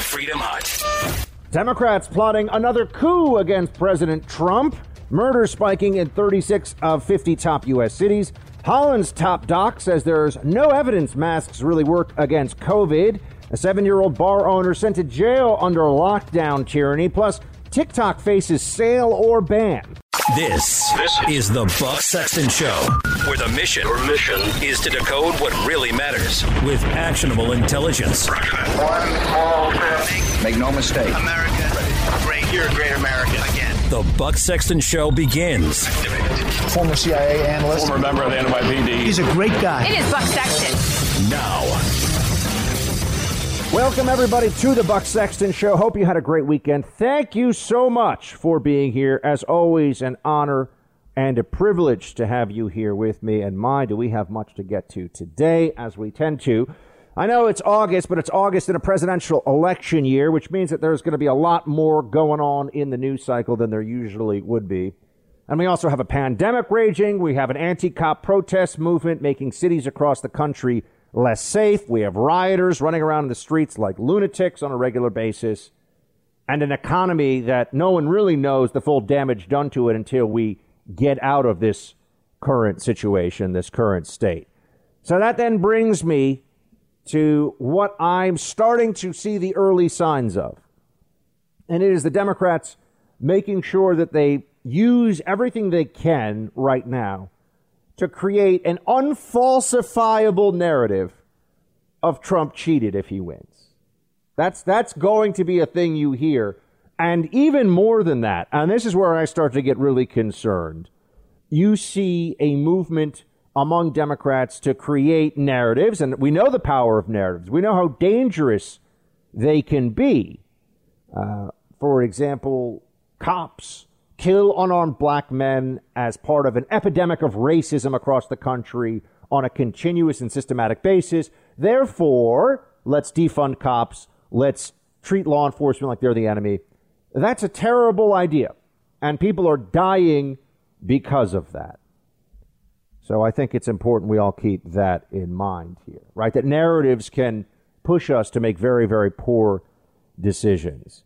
Freedom Hut. Democrats plotting another coup against President Trump. Murder spiking in 36 of 50 top U.S. cities. Holland's top doc says there's no evidence masks really work against COVID. A seven year old bar owner sent to jail under lockdown tyranny. Plus, TikTok faces sale or ban. This, this is the Buck Sexton Show, where the mission, Your mission is to decode what really matters with actionable intelligence. One small step. Make no mistake. America, great. You're a great American again. The Buck Sexton Show begins. Former CIA analyst. Former member of the NYPD. He's a great guy. It is Buck Sexton. Now. Welcome, everybody, to the Buck Sexton Show. Hope you had a great weekend. Thank you so much for being here. As always, an honor and a privilege to have you here with me. And my, do we have much to get to today, as we tend to. I know it's August, but it's August in a presidential election year, which means that there's going to be a lot more going on in the news cycle than there usually would be. And we also have a pandemic raging. We have an anti cop protest movement making cities across the country less safe. We have rioters running around in the streets like lunatics on a regular basis, and an economy that no one really knows the full damage done to it until we get out of this current situation, this current state. So that then brings me to what I'm starting to see the early signs of. And it is the Democrats making sure that they use everything they can right now to create an unfalsifiable narrative of Trump cheated if he wins. That's that's going to be a thing you hear. And even more than that, and this is where I start to get really concerned. You see a movement among Democrats to create narratives, and we know the power of narratives. We know how dangerous they can be. Uh, for example, cops kill unarmed black men as part of an epidemic of racism across the country on a continuous and systematic basis. Therefore, let's defund cops. Let's treat law enforcement like they're the enemy. That's a terrible idea. And people are dying because of that. So I think it's important we all keep that in mind here, right? That narratives can push us to make very, very poor decisions.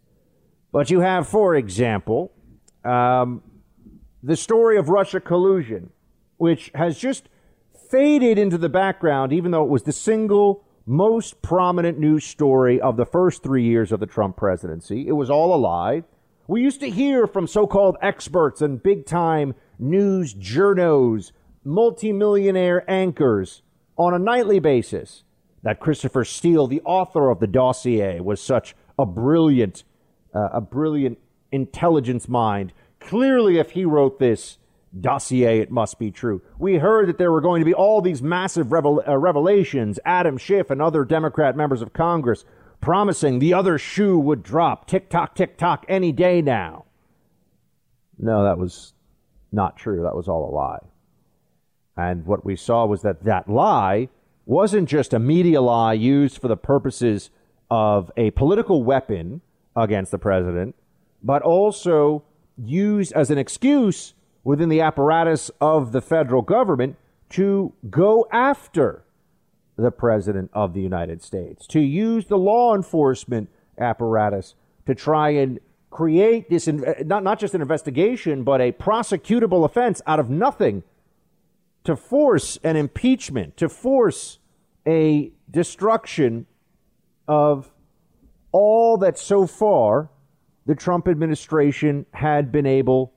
But you have, for example, um, the story of Russia collusion, which has just faded into the background, even though it was the single most prominent news story of the first three years of the Trump presidency. It was all a lie. We used to hear from so called experts and big time news journos, multimillionaire anchors on a nightly basis that Christopher Steele, the author of the dossier, was such a brilliant, uh, a brilliant intelligence mind. Clearly, if he wrote this dossier, it must be true. We heard that there were going to be all these massive revel- uh, revelations. Adam Schiff and other Democrat members of Congress promising the other shoe would drop. Tick tock, tick tock, any day now. No, that was not true. That was all a lie. And what we saw was that that lie wasn't just a media lie used for the purposes of a political weapon against the president, but also used as an excuse within the apparatus of the federal government to go after the President of the United States, to use the law enforcement apparatus to try and create this, not, not just an investigation, but a prosecutable offense out of nothing to force an impeachment, to force a destruction of all that so far the Trump administration had been able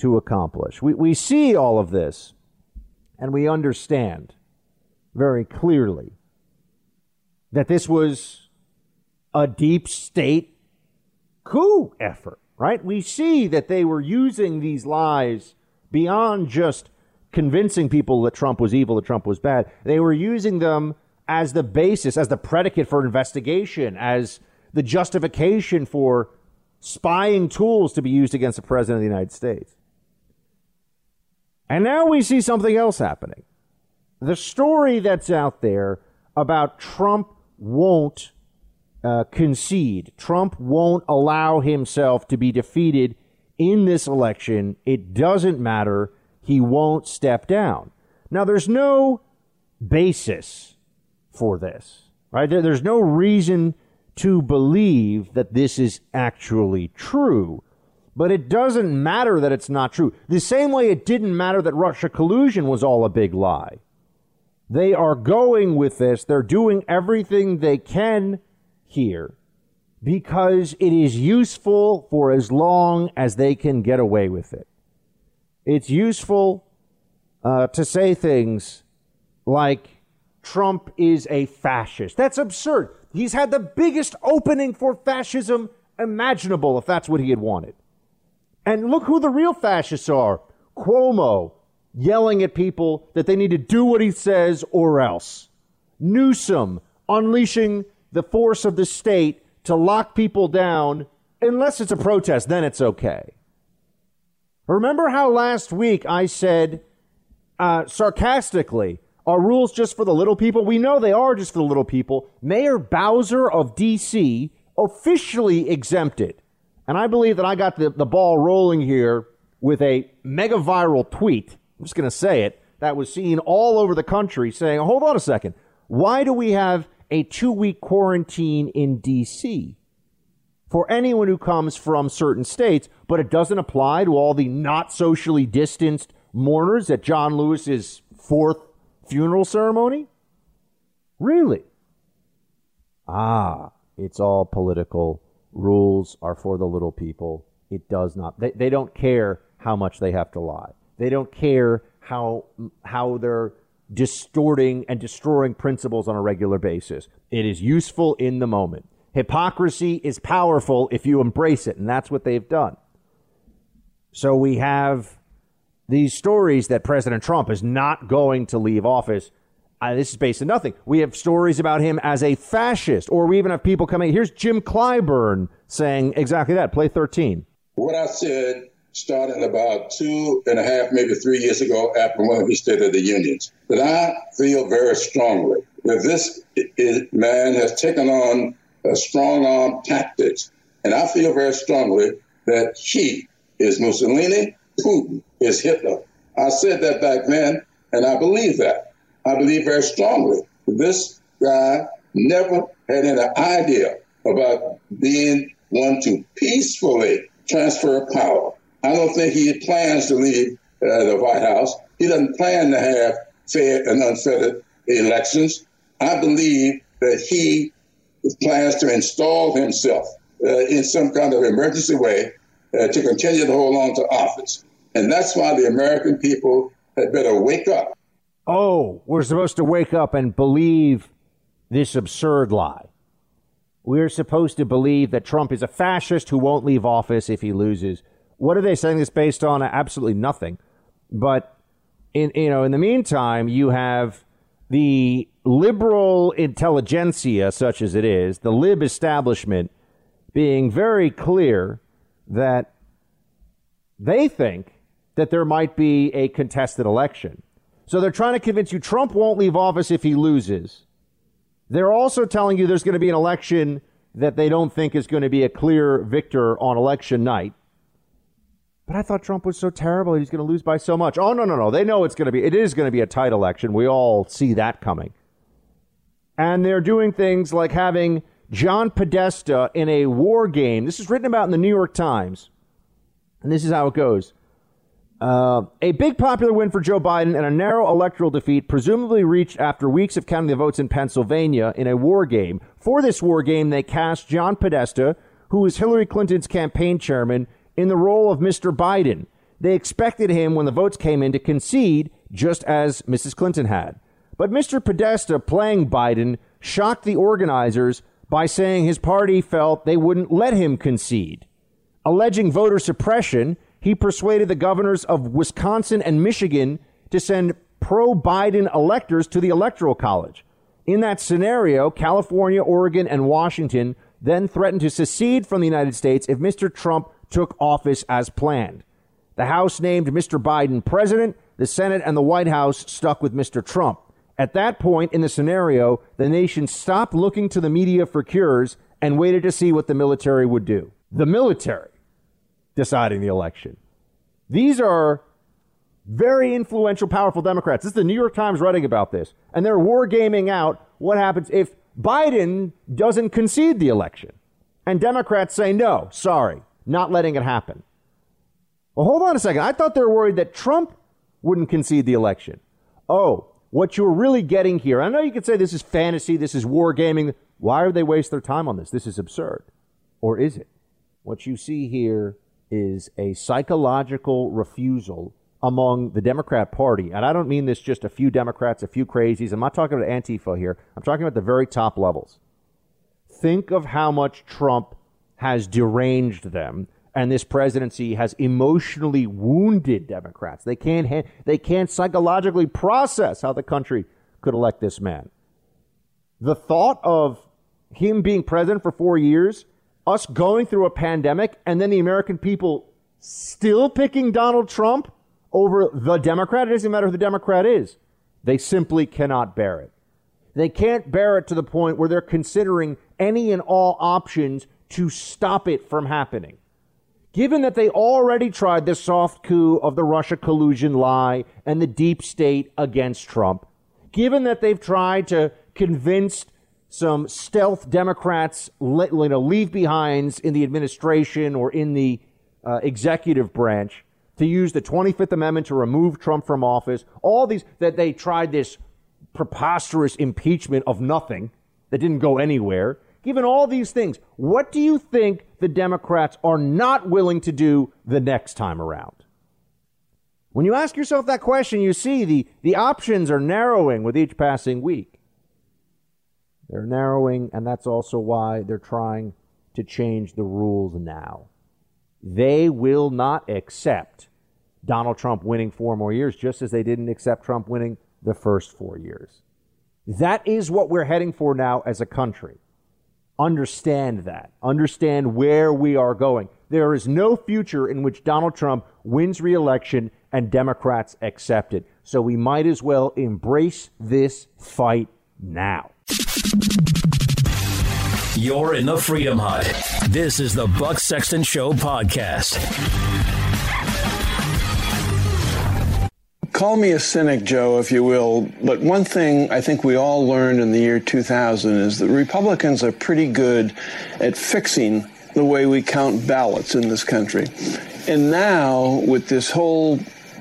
to accomplish. We, we see all of this and we understand very clearly that this was a deep state coup effort, right? We see that they were using these lies beyond just convincing people that Trump was evil, that Trump was bad. They were using them as the basis, as the predicate for investigation, as the justification for spying tools to be used against the President of the United States. And now we see something else happening. The story that's out there about Trump won't uh, concede, Trump won't allow himself to be defeated in this election. It doesn't matter. He won't step down. Now, there's no basis for this, right? There, there's no reason to believe that this is actually true. But it doesn't matter that it's not true. The same way it didn't matter that Russia collusion was all a big lie. They are going with this. They're doing everything they can here because it is useful for as long as they can get away with it. It's useful uh, to say things like Trump is a fascist. That's absurd. He's had the biggest opening for fascism imaginable, if that's what he had wanted. And look who the real fascists are Cuomo yelling at people that they need to do what he says or else. Newsom unleashing the force of the state to lock people down unless it's a protest, then it's okay. Remember how last week I said uh, sarcastically, are rules just for the little people? We know they are just for the little people. Mayor Bowser of D.C. officially exempted. And I believe that I got the, the ball rolling here with a mega viral tweet. I'm just going to say it. That was seen all over the country saying, hold on a second. Why do we have a two week quarantine in D.C. for anyone who comes from certain states, but it doesn't apply to all the not socially distanced mourners at John Lewis's fourth funeral ceremony? Really? Ah, it's all political. Rules are for the little people. It does not. They, they don't care how much they have to lie. They don't care how how they're distorting and destroying principles on a regular basis. It is useful in the moment. Hypocrisy is powerful if you embrace it, and that's what they've done. So we have these stories that President Trump is not going to leave office. Uh, this is based on nothing. We have stories about him as a fascist, or we even have people coming. Here's Jim Clyburn saying exactly that. Play 13. What I said starting about two and a half, maybe three years ago after one of his State of the Unions, that I feel very strongly that this is, man has taken on a strong arm tactics. And I feel very strongly that he is Mussolini, Putin is Hitler. I said that back then, and I believe that. I believe very strongly this guy never had any idea about being one to peacefully transfer power. I don't think he plans to leave uh, the White House. He doesn't plan to have fair and unfettered elections. I believe that he plans to install himself uh, in some kind of emergency way uh, to continue to hold on to office. And that's why the American people had better wake up. Oh, we're supposed to wake up and believe this absurd lie. We're supposed to believe that Trump is a fascist who won't leave office if he loses. What are they saying this based on? Absolutely nothing. But in you know, in the meantime, you have the liberal intelligentsia, such as it is, the lib establishment, being very clear that they think that there might be a contested election. So they're trying to convince you Trump won't leave office if he loses. They're also telling you there's going to be an election that they don't think is going to be a clear victor on election night. But I thought Trump was so terrible he's going to lose by so much. Oh no, no, no. They know it's going to be it is going to be a tight election. We all see that coming. And they're doing things like having John Podesta in a war game. This is written about in the New York Times. And this is how it goes. Uh, a big popular win for Joe Biden and a narrow electoral defeat, presumably reached after weeks of counting the votes in Pennsylvania in a war game. For this war game, they cast John Podesta, who was Hillary Clinton's campaign chairman, in the role of Mr. Biden. They expected him, when the votes came in, to concede, just as Mrs. Clinton had. But Mr. Podesta, playing Biden, shocked the organizers by saying his party felt they wouldn't let him concede. Alleging voter suppression, he persuaded the governors of Wisconsin and Michigan to send pro Biden electors to the Electoral College. In that scenario, California, Oregon, and Washington then threatened to secede from the United States if Mr. Trump took office as planned. The House named Mr. Biden president, the Senate and the White House stuck with Mr. Trump. At that point in the scenario, the nation stopped looking to the media for cures and waited to see what the military would do. The military deciding the election. These are very influential, powerful Democrats. This is the New York Times writing about this. And they're wargaming out what happens if Biden doesn't concede the election. And Democrats say, no, sorry, not letting it happen. Well, hold on a second. I thought they were worried that Trump wouldn't concede the election. Oh, what you're really getting here, I know you could say this is fantasy, this is wargaming. Why are they waste their time on this? This is absurd. Or is it? What you see here is a psychological refusal among the Democrat Party. And I don't mean this just a few Democrats, a few crazies. I'm not talking about Antifa here. I'm talking about the very top levels. Think of how much Trump has deranged them and this presidency has emotionally wounded Democrats. They can't ha- they can't psychologically process how the country could elect this man. The thought of him being president for 4 years, us going through a pandemic and then the American people still picking Donald Trump over the Democrat, it doesn't matter who the Democrat is. They simply cannot bear it. They can't bear it to the point where they're considering any and all options to stop it from happening. Given that they already tried the soft coup of the Russia collusion lie and the deep state against Trump, given that they've tried to convince some stealth Democrats, you know, leave behinds in the administration or in the uh, executive branch to use the 25th Amendment to remove Trump from office, all these, that they tried this preposterous impeachment of nothing that didn't go anywhere. Given all these things, what do you think the Democrats are not willing to do the next time around? When you ask yourself that question, you see the, the options are narrowing with each passing week. They're narrowing, and that's also why they're trying to change the rules now. They will not accept Donald Trump winning four more years, just as they didn't accept Trump winning the first four years. That is what we're heading for now as a country. Understand that. Understand where we are going. There is no future in which Donald Trump wins reelection and Democrats accept it. So we might as well embrace this fight now. You're in the Freedom Hut. This is the Buck Sexton Show podcast. Call me a cynic, Joe, if you will, but one thing I think we all learned in the year 2000 is that Republicans are pretty good at fixing the way we count ballots in this country. And now, with this whole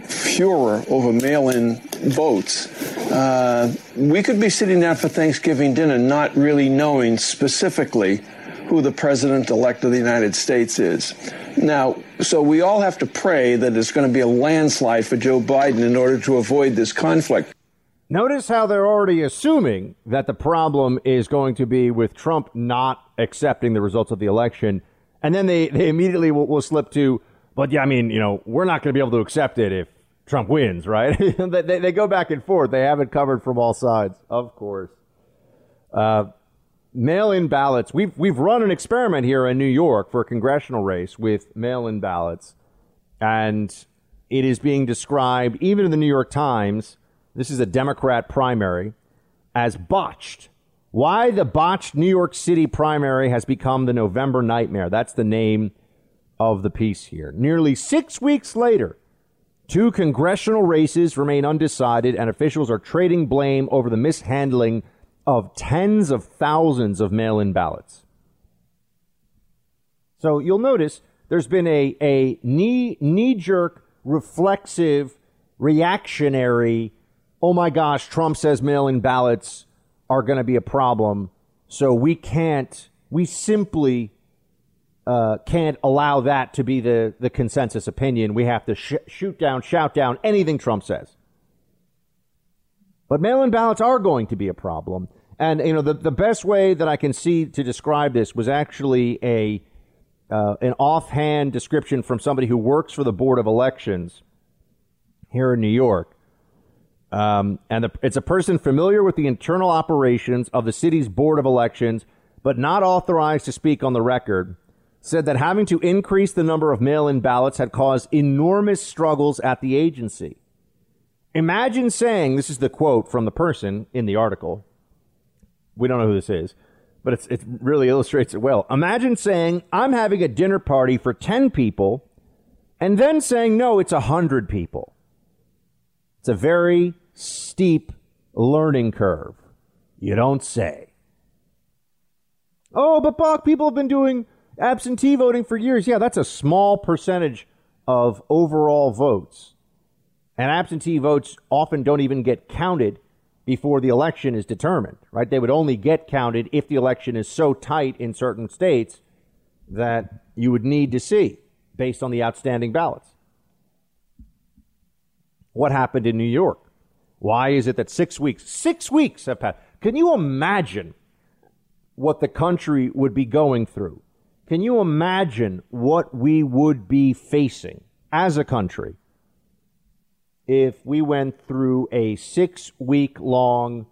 furor over mail in votes, uh, we could be sitting down for Thanksgiving dinner not really knowing specifically who the president elect of the United States is. Now, so we all have to pray that it's going to be a landslide for Joe Biden in order to avoid this conflict. Notice how they're already assuming that the problem is going to be with Trump not accepting the results of the election. And then they, they immediately will, will slip to, but yeah, I mean, you know, we're not going to be able to accept it if Trump wins, right? they, they go back and forth. They have it covered from all sides, of course. Uh, mail-in ballots. We've we've run an experiment here in New York for a congressional race with mail-in ballots, and it is being described even in the New York Times. This is a Democrat primary as botched. Why the botched New York City primary has become the November nightmare. That's the name of the piece here. Nearly six weeks later, two congressional races remain undecided, and officials are trading blame over the mishandling of tens of thousands of mail in ballots. So you'll notice there's been a, a knee, jerk, reflexive, reactionary, oh my gosh, Trump says mail in ballots are going to be a problem. So we can't, we simply uh, can't allow that to be the, the consensus opinion. We have to sh- shoot down, shout down anything Trump says. But mail in ballots are going to be a problem. And you know, the, the best way that I can see to describe this was actually a uh, an offhand description from somebody who works for the Board of Elections here in New York. Um, and the, it's a person familiar with the internal operations of the city's Board of Elections, but not authorized to speak on the record. Said that having to increase the number of mail in ballots had caused enormous struggles at the agency. Imagine saying, this is the quote from the person in the article we don't know who this is, but it really illustrates it well. Imagine saying, I'm having a dinner party for 10 people, and then saying, no, it's 100 people. It's a very steep learning curve. You don't say. Oh, but Buck, people have been doing absentee voting for years. Yeah, that's a small percentage of overall votes. And absentee votes often don't even get counted before the election is determined, right? They would only get counted if the election is so tight in certain states that you would need to see based on the outstanding ballots. What happened in New York? Why is it that six weeks, six weeks have passed? Can you imagine what the country would be going through? Can you imagine what we would be facing as a country if we went through a six week long,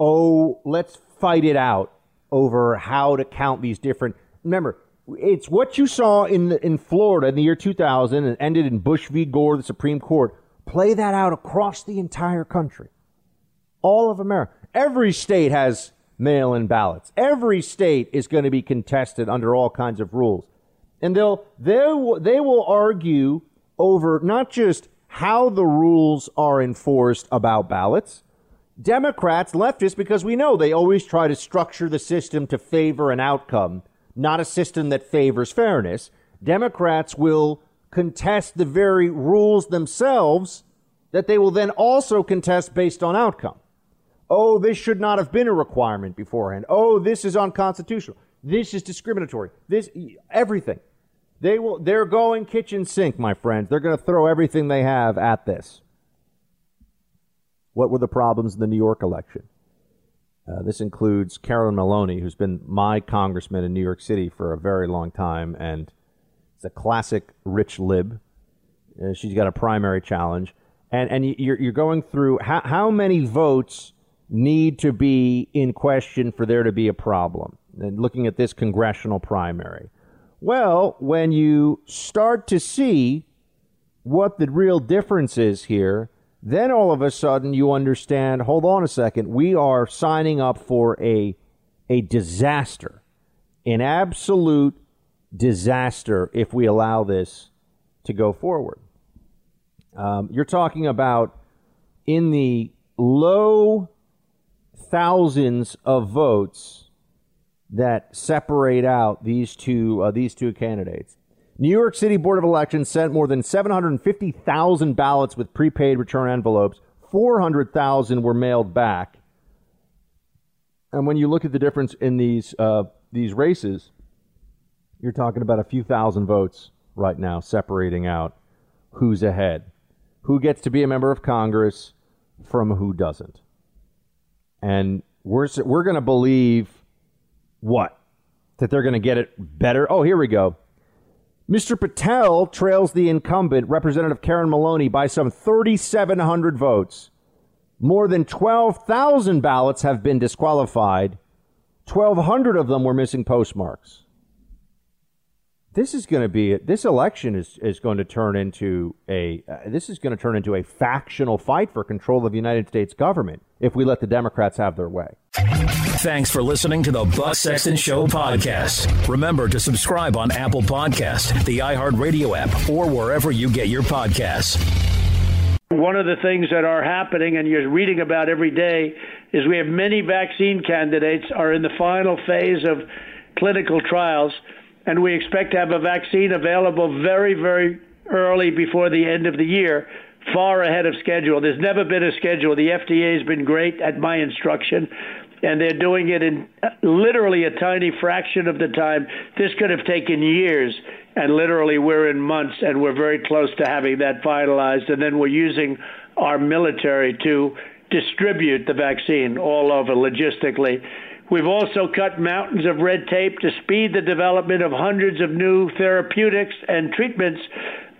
oh, let's fight it out over how to count these different. Remember, it's what you saw in in Florida in the year 2000 and ended in Bush v. Gore, the Supreme Court. Play that out across the entire country, all of America. Every state has mail-in ballots. Every state is going to be contested under all kinds of rules, and they'll they they will argue over not just how the rules are enforced about ballots. Democrats, leftists, because we know they always try to structure the system to favor an outcome not a system that favors fairness. Democrats will contest the very rules themselves that they will then also contest based on outcome. Oh, this should not have been a requirement beforehand. Oh, this is unconstitutional. This is discriminatory. This everything. They will they're going kitchen sink, my friends. They're going to throw everything they have at this. What were the problems in the New York election? Uh, this includes Carolyn Maloney, who's been my congressman in New York City for a very long time, and it's a classic rich lib. Uh, she's got a primary challenge, and and you're you're going through how how many votes need to be in question for there to be a problem. And looking at this congressional primary, well, when you start to see what the real difference is here, then all of a sudden you understand, hold on a second, we are signing up for a a disaster. An absolute disaster if we allow this to go forward. Um, you're talking about in the low thousands of votes that separate out these two uh, these two candidates. New York City Board of Elections sent more than 750,000 ballots with prepaid return envelopes. 400,000 were mailed back. And when you look at the difference in these uh, these races, you're talking about a few thousand votes right now separating out who's ahead, who gets to be a member of Congress from who doesn't. And we're we're going to believe what that they're going to get it better. Oh, here we go. Mr. Patel trails the incumbent, Representative Carolyn Maloney, by some 3,700 votes. More than 12,000 ballots have been disqualified. 1,200 of them were missing postmarks this is going to be this election is, is going to turn into a uh, this is going to turn into a factional fight for control of the United States government if we let the Democrats have their way. Thanks for listening to the Buck Sexton Show podcast. Remember to subscribe on Apple Podcast, the iHeartRadio app, or wherever you get your podcasts. One of the things that are happening and you're reading about every day is we have many vaccine candidates are in the final phase of clinical trials and we expect to have a vaccine available very, very early before the end of the year, far ahead of schedule. There's never been a schedule. The FDA has been great at my instruction, and they're doing it in uh, literally a tiny fraction of the time. This could have taken years, and literally we're in months, and we're very close to having that finalized. And then we're using our military to distribute the vaccine all over logistically. We've also cut mountains of red tape to speed the development of hundreds of new therapeutics and treatments,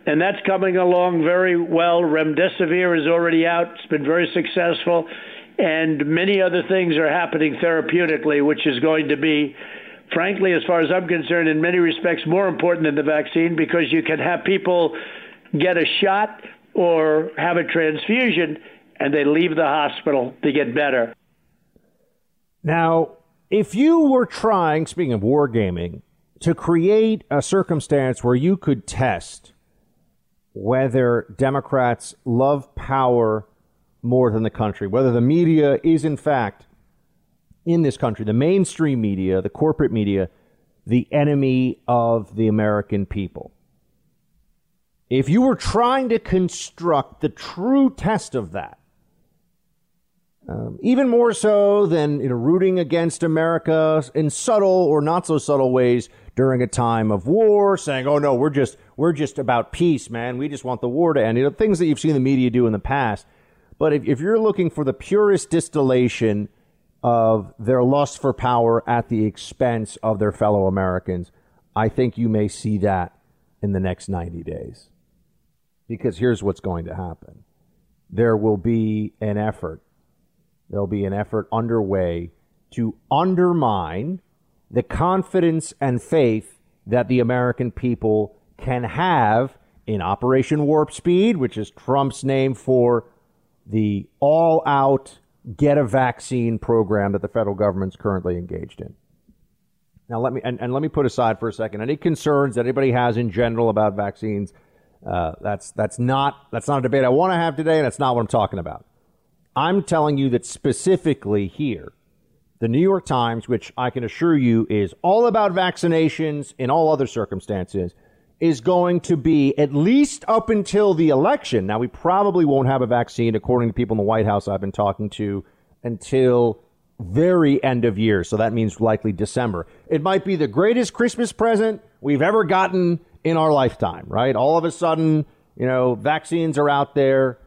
and that's coming along very well. Remdesivir is already out, it's been very successful, and many other things are happening therapeutically, which is going to be, frankly, as far as I'm concerned, in many respects more important than the vaccine because you can have people get a shot or have a transfusion and they leave the hospital to get better. Now, if you were trying, speaking of wargaming, to create a circumstance where you could test whether Democrats love power more than the country, whether the media is in fact in this country, the mainstream media, the corporate media, the enemy of the American people. If you were trying to construct the true test of that, um, even more so than you know, rooting against America in subtle or not so subtle ways during a time of war, saying, "Oh no, we're just we're just about peace, man. We just want the war to end." You know, things that you've seen the media do in the past. But if, if you're looking for the purest distillation of their lust for power at the expense of their fellow Americans, I think you may see that in the next 90 days. Because here's what's going to happen there will be an effort, there'll be an effort underway to undermine the confidence and faith that the American people can have in Operation Warp Speed, which is Trump's name for the all out get a vaccine program that the federal government's currently engaged in. Now, let me, and, and let me put aside for a second any concerns that anybody has in general about vaccines. Uh, that's, that's, not, that's not a debate I want to have today, and that's not what I'm talking about. I'm telling you that specifically here, the New York Times, which I can assure you is all about vaccinations in all other circumstances, is going to be at least up until the election. Now, we probably won't have a vaccine, according to people in the White House I've been talking to, until very end of year. So that means likely December. It might be the greatest Christmas present we've ever gotten in our lifetime, right? All of a sudden, you know, vaccines are out there,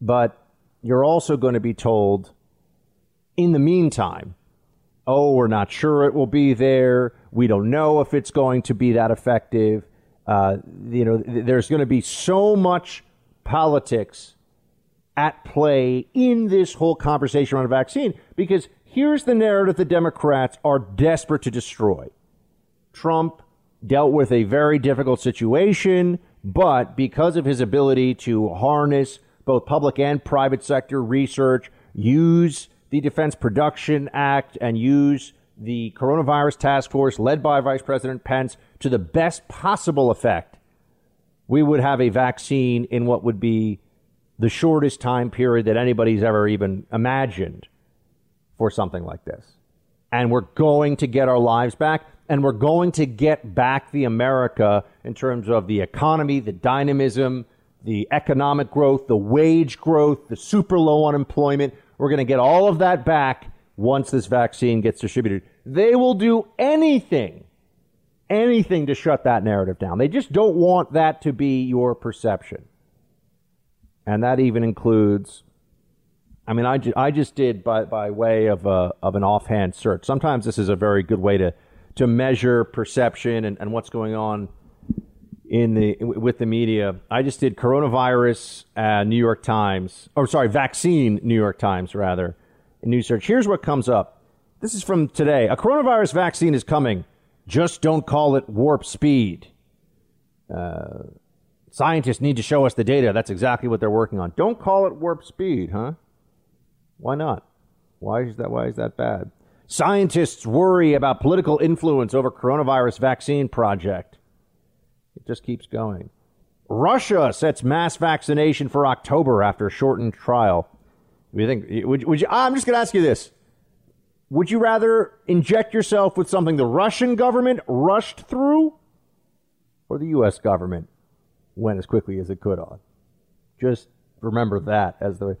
but you're also going to be told in the meantime, oh, we're not sure it will be there. We don't know if it's going to be that effective. Uh, you know, th- there's going to be so much politics at play in this whole conversation around a vaccine because here's the narrative the Democrats are desperate to destroy. Trump dealt with a very difficult situation, but because of his ability to harness both public and private sector research, use the Defense Production Act, and use the coronavirus task force led by Vice President Pence to the best possible effect, we would have a vaccine in what would be the shortest time period that anybody's ever even imagined for something like this. And we're going to get our lives back, and we're going to get back the America in terms of the economy, the dynamism, the economic growth, the wage growth, the super low unemployment. We're going to get all of that back once this vaccine gets distributed. They will do anything, anything to shut that narrative down. They just don't want that to be your perception. And that even includes, I mean, I, ju- I just did by, by way of, a, of an offhand search. Sometimes this is a very good way to, to measure perception and, and what's going on in the with the media. I just did coronavirus uh, New York Times, or sorry, vaccine New York Times rather news search. Here's what comes up. This is from today. A coronavirus vaccine is coming. Just don't call it warp speed. Uh, scientists need to show us the data. That's exactly what they're working on. Don't call it warp speed, huh? Why not? Why is that? Why is that bad? Scientists worry about political influence over coronavirus vaccine project. Just keeps going. Russia sets mass vaccination for October after shortened trial. You think? Would, would you? I'm just going to ask you this: Would you rather inject yourself with something the Russian government rushed through, or the U.S. government went as quickly as it could on? Just remember that as the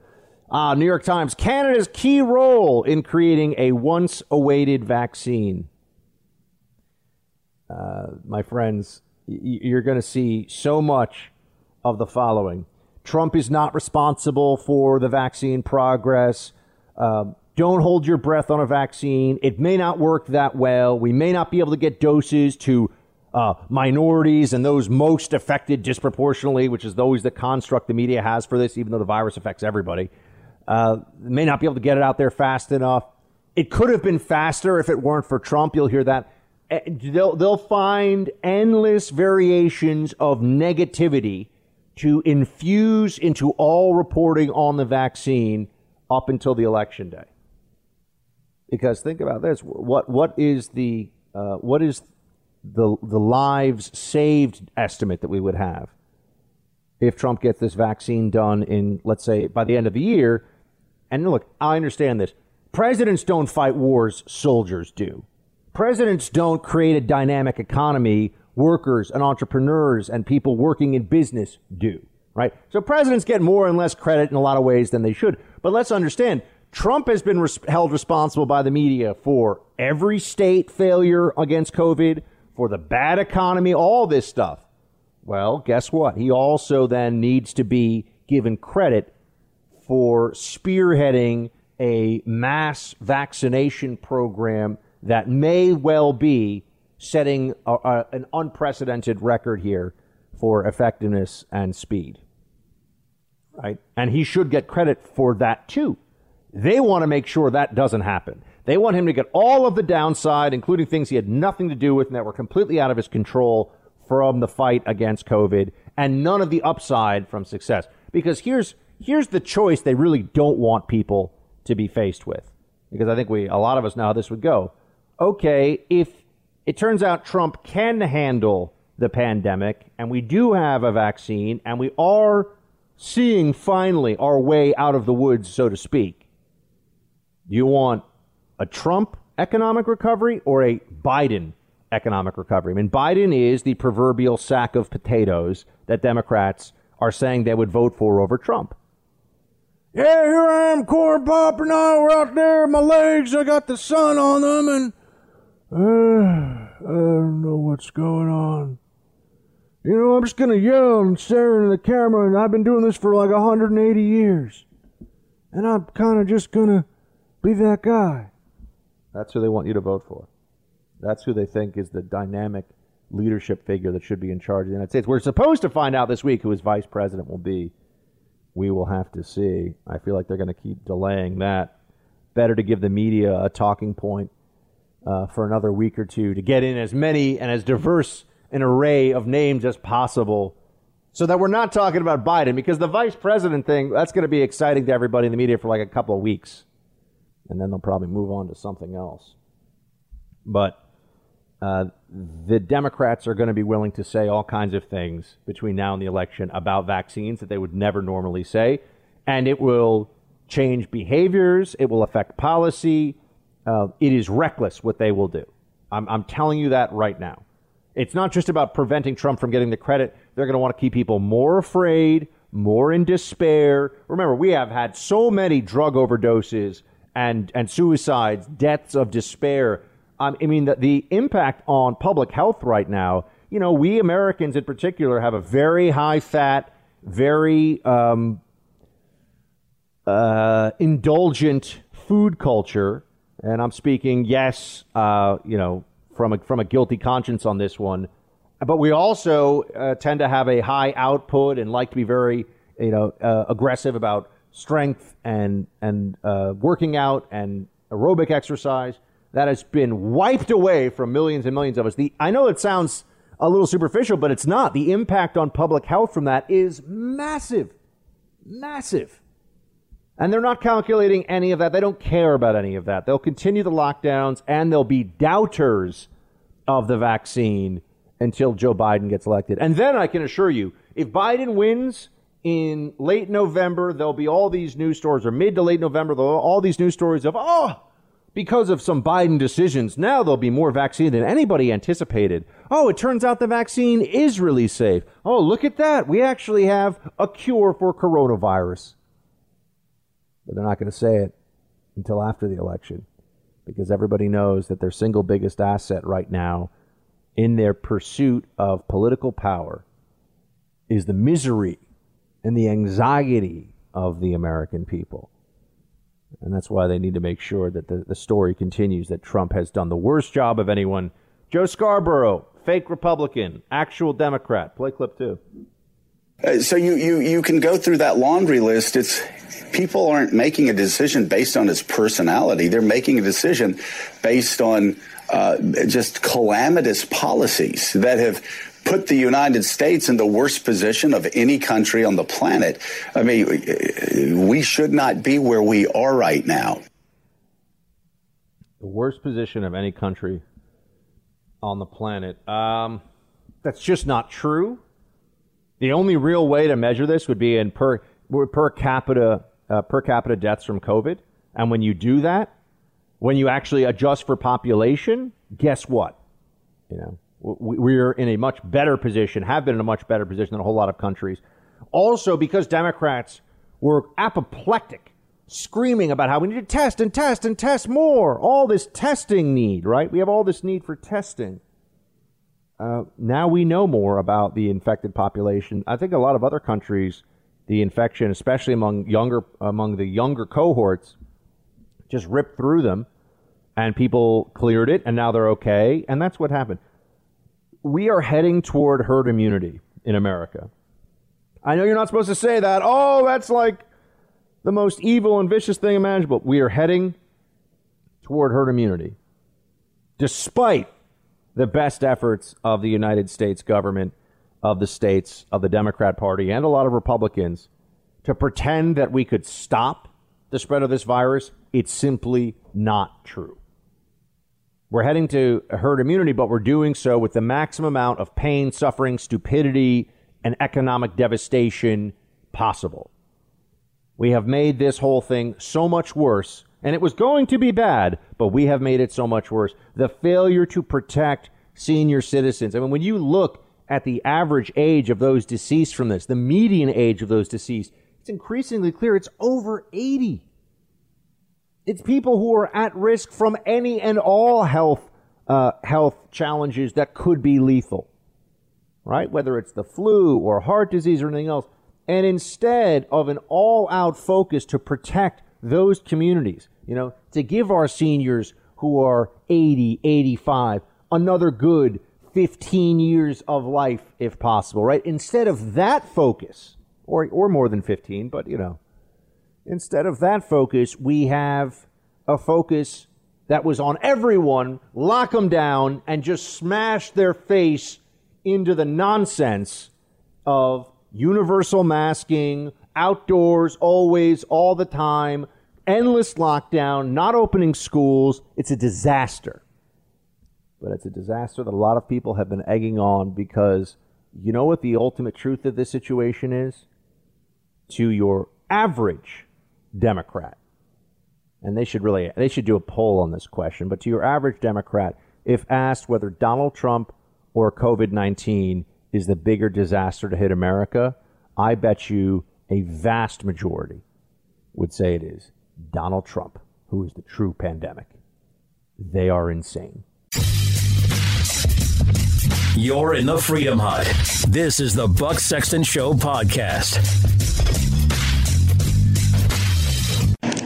uh, New York Times: Canada's key role in creating a once-awaited vaccine. Uh, my friends, you're going to see so much of the following. Trump is not responsible for the vaccine progress. Uh, don't hold your breath on a vaccine. It may not work that well. We may not be able to get doses to uh, minorities and those most affected disproportionately, which is always the construct the media has for this, even though the virus affects everybody. Uh, may not be able to get it out there fast enough. It could have been faster if it weren't for Trump. You'll hear that they'll they'll find endless variations of negativity to infuse into all reporting on the vaccine up until the election day. Because think about this: what what is the uh, what is the the lives saved estimate that we would have if Trump gets this vaccine done in let's say by the end of the year? And look, I understand this Presidents don't fight wars, soldiers do. Presidents don't create a dynamic economy, workers and entrepreneurs and people working in business do, right? So presidents get more and less credit in a lot of ways than they should. But let's understand Trump has been res- held responsible by the media for every state failure against COVID, for the bad economy, all this stuff. Well, guess what? He also then needs to be given credit for spearheading a mass vaccination program that may well be setting a, a, an unprecedented record here for effectiveness and speed. Right? And he should get credit for that too. They want to make sure that doesn't happen. They want him to get all of the downside, including things he had nothing to do with and that were completely out of his control from the fight against COVID, and none of the upside from success. Because here's here's the choice they really don't want people to be faced with. Because I think we a lot of us know how this would go. Okay, if it turns out Trump can handle the pandemic and we do have a vaccine and we are seeing finally our way out of the woods, so to speak. Do you want a Trump economic recovery or a Biden economic recovery? I mean, Biden is the proverbial sack of potatoes that Democrats are saying they would vote for over Trump. Yeah, here I am, corn pop, and I we're out there. My legs, I got the sun on them, and I don't know what's going on. You know, I'm just gonna yell and stare into the camera, and I've been doing this for like 180 years, and I'm kind of just gonna be that guy. That's who they want you to vote for. That's who they think is the dynamic leadership figure that should be in charge of the United States. We're supposed to find out this week who his vice president will be we will have to see. I feel like they're going to keep delaying that. Better to give the media a talking point uh, for another week or two to get in as many and as diverse an array of names as possible so that we're not talking about Biden because the vice president thing, that's going to be exciting to everybody in the media for like a couple of weeks. And then they'll probably move on to something else. But uh, the Democrats are going to be willing to say all kinds of things between now and the election about vaccines that they would never normally say. And it will change behaviors, it will affect policy. Uh, it is reckless what they will do. I'm, I'm telling you that right now. It's not just about preventing Trump from getting the credit. They're going to want to keep people more afraid, more in despair. Remember, we have had so many drug overdoses and, and suicides, deaths of despair um, I mean, the, the impact on public health right now, you know, we Americans in particular have a very high fat, very um, uh, indulgent food culture. And I'm speaking, yes, uh, you know, from a, from a guilty conscience on this one. But we also uh, tend to have a high output and like to be very, you know, uh, aggressive about strength and and uh, working out and aerobic exercise that has been wiped away from millions and millions of us. The, I know it sounds a little superficial, but it's not. The impact on public health from that is massive. Massive. And they're not calculating any of that. They don't care about any of that. They'll continue the lockdowns and they'll be doubters of the vaccine until Joe Biden gets elected. And then I can assure you, if Biden wins in late November, there'll be all these news stories, or mid to late November, there'll all these news stories of, oh, because of some Biden decisions, now there'll be more vaccine than anybody anticipated. Oh, it turns out the vaccine is really safe. Oh, look at that. We actually have a cure for coronavirus. But they're not going to say it until after the election because everybody knows that their single biggest asset right now in their pursuit of political power is the misery and the anxiety of the American people. And that's why they need to make sure that the, the story continues that Trump has done the worst job of anyone. Joe Scarborough, fake Republican, actual Democrat. Play clip two. Uh, so you, you, you can go through that laundry list. It's people aren't making a decision based on his personality. They're making a decision based on uh, just calamitous policies that have put the United States in the worst position of any country on the planet. I mean, we should not be where we are right now. The worst position of any country on the planet. Um, that's just not true. The only real way to measure this would be in per per capita uh, per capita deaths from COVID, and when you do that, When you actually adjust for population, guess what? You know, we're in a much better position, have been in a much better position than a whole lot of countries. Also, because Democrats were apoplectic, screaming about how we need to test and test and test more. All this testing need, right? We have all this need for testing. Uh, now we know more about the infected population. I think a lot of other countries, the infection, especially among younger among the younger cohorts, just ripped through them, and people cleared it, and now they're okay. And that's what happened. We are heading toward herd immunity in America. I know you're not supposed to say that. Oh, that's like the most evil and vicious thing imaginable. We are heading toward herd immunity, despite the best efforts of the United States government, of the states, of the Democrat Party, and a lot of Republicans to pretend that we could stop the spread of this virus. It's simply not true. We're heading to herd immunity, but we're doing so with the maximum amount of pain, suffering, stupidity, and economic devastation possible. We have made this whole thing so much worse and it was going to be bad, but we have made it so much worse. The failure to protect senior citizens. I mean, when you look at the average age of those deceased from this, the median age of those deceased, it's increasingly clear it's over 80. It's people who are at risk from any and all health uh, health challenges that could be lethal, right? Whether it's the flu or heart disease or anything else. And instead of an all out focus to protect those communities, you know, to give our seniors who are 80, 85 another good 15 years of life if possible, right? Instead of that focus, or, or more than 15, but you know, instead of that focus, we have a focus that was on everyone, lock them down, and just smash their face into the nonsense of universal masking, outdoors, always, all the time, endless lockdown, not opening schools. It's a disaster. But it's a disaster that a lot of people have been egging on because you know what the ultimate truth of this situation is? To your average Democrat, and they should really they should do a poll on this question, but to your average Democrat, if asked whether Donald Trump or COVID 19 is the bigger disaster to hit America, I bet you a vast majority would say it is. Donald Trump, who is the true pandemic. They are insane. You're in the Freedom Hut. This is the Buck Sexton Show podcast.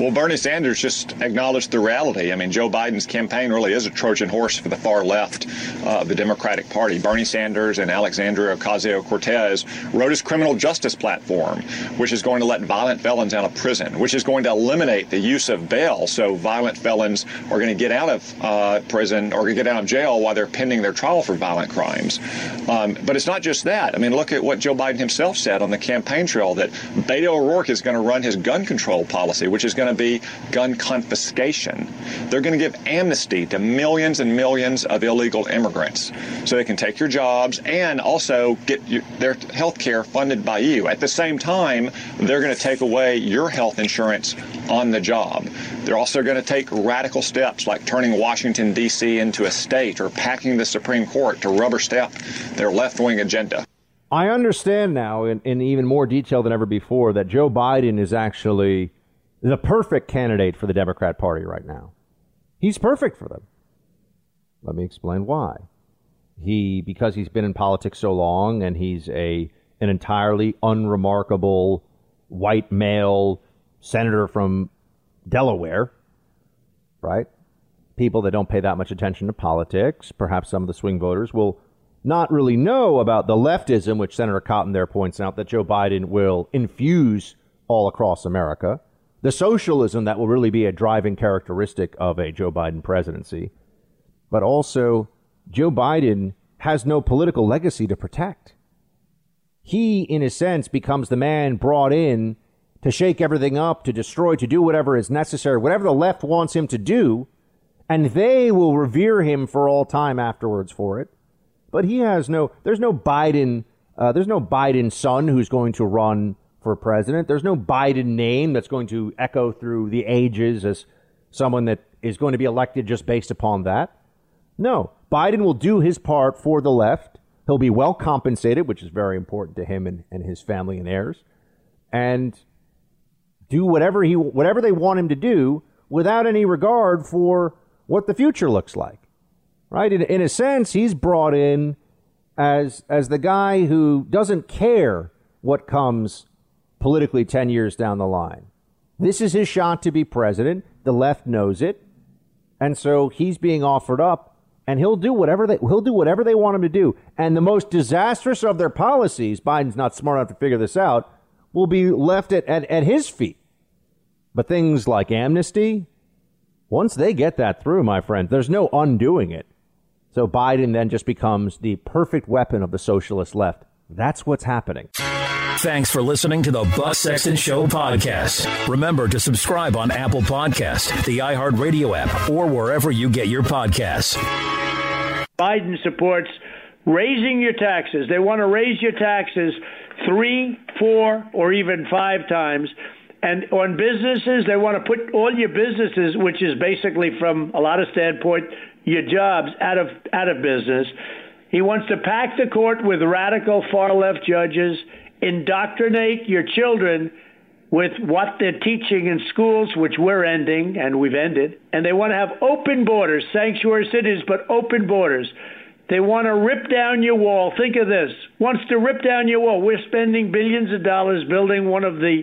Well, Bernie Sanders just acknowledged the reality. I mean, Joe Biden's campaign really is a Trojan horse for the far left uh, of the Democratic Party. Bernie Sanders and Alexandria Ocasio Cortez wrote his criminal justice platform, which is going to let violent felons out of prison, which is going to eliminate the use of bail so violent felons are going to get out of uh, prison or get out of jail while they're pending their trial for violent crimes. Um, but it's not just that. I mean, look at what Joe Biden himself said on the campaign trail that Beto O'Rourke is going to run his gun control policy, which is going to be gun confiscation. They're going to give amnesty to millions and millions of illegal immigrants so they can take your jobs and also get your, their health care funded by you. At the same time, they're going to take away your health insurance on the job. They're also going to take radical steps like turning Washington, D.C. into a state or packing the Supreme Court to rubber stamp their left wing agenda. I understand now, in, in even more detail than ever before, that Joe Biden is actually the perfect candidate for the Democrat Party right now. He's perfect for them. Let me explain why. He, because he's been in politics so long and he's a an entirely unremarkable white male senator from Delaware, right? People that don't pay that much attention to politics, perhaps some of the swing voters will not really know about the leftism, which Senator Cotton there points out that Joe Biden will infuse all across America the socialism that will really be a driving characteristic of a Joe Biden presidency. But also, Joe Biden has no political legacy to protect. He, in a sense, becomes the man brought in to shake everything up, to destroy, to do whatever is necessary, whatever the left wants him to do, and they will revere him for all time afterwards for it. But he has no, there's no Biden, uh, there's no Biden son who's going to run for president. There's no Biden name that's going to echo through the ages as someone that is going to be elected just based upon that. No, Biden will do his part for the left. He'll be well compensated, which is very important to him and, and his family and heirs, and do whatever he whatever they want him to do without any regard for what the future looks like. Right? In, in a sense, he's brought in as as the guy who doesn't care what comes politically 10 years down the line. This is his shot to be president. The left knows it. And so he's being offered up and he'll do whatever they he'll do whatever they want him to do. And the most disastrous of their policies, Biden's not smart enough to figure this out, will be left at, at, at his feet. But things like amnesty, once they get that through, my friend, there's no undoing it. So Biden then just becomes the perfect weapon of the socialist left. That's what's happening. Thanks for listening to the Buck Sexton Show podcast. Remember to subscribe on Apple Podcast, the iHeartRadio app, or wherever you get your podcasts. Biden supports raising your taxes. They want to raise your taxes three, four, or even five times. And on businesses, they want to put all your businesses, which is basically from a lot of standpoint, your jobs out of out of business. He wants to pack the court with radical far left judges, indoctrinate your children with what they're teaching in schools, which we're ending and we've ended. And they want to have open borders, sanctuary cities, but open borders. They want to rip down your wall. Think of this. Wants to rip down your wall. We're spending billions of dollars building one of the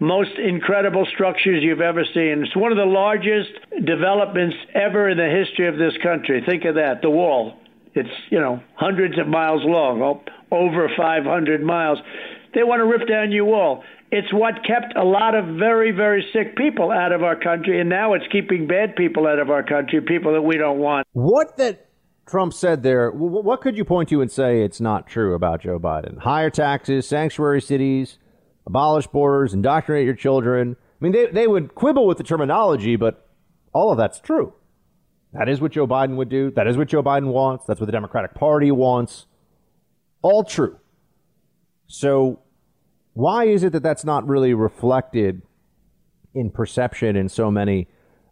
most incredible structures you've ever seen. It's one of the largest developments ever in the history of this country. Think of that, the wall. It's, you know, hundreds of miles long, oh, over 500 miles. They want to rip down your wall. It's what kept a lot of very, very sick people out of our country, and now it's keeping bad people out of our country, people that we don't want. What that Trump said there, what could you point to and say it's not true about Joe Biden? Higher taxes, sanctuary cities, abolish borders, indoctrinate your children. I mean, they, they would quibble with the terminology, but all of that's true. That is what Joe Biden would do. That is what Joe Biden wants. That's what the Democratic Party wants. All true. So, why is it that that's not really reflected in perception in so many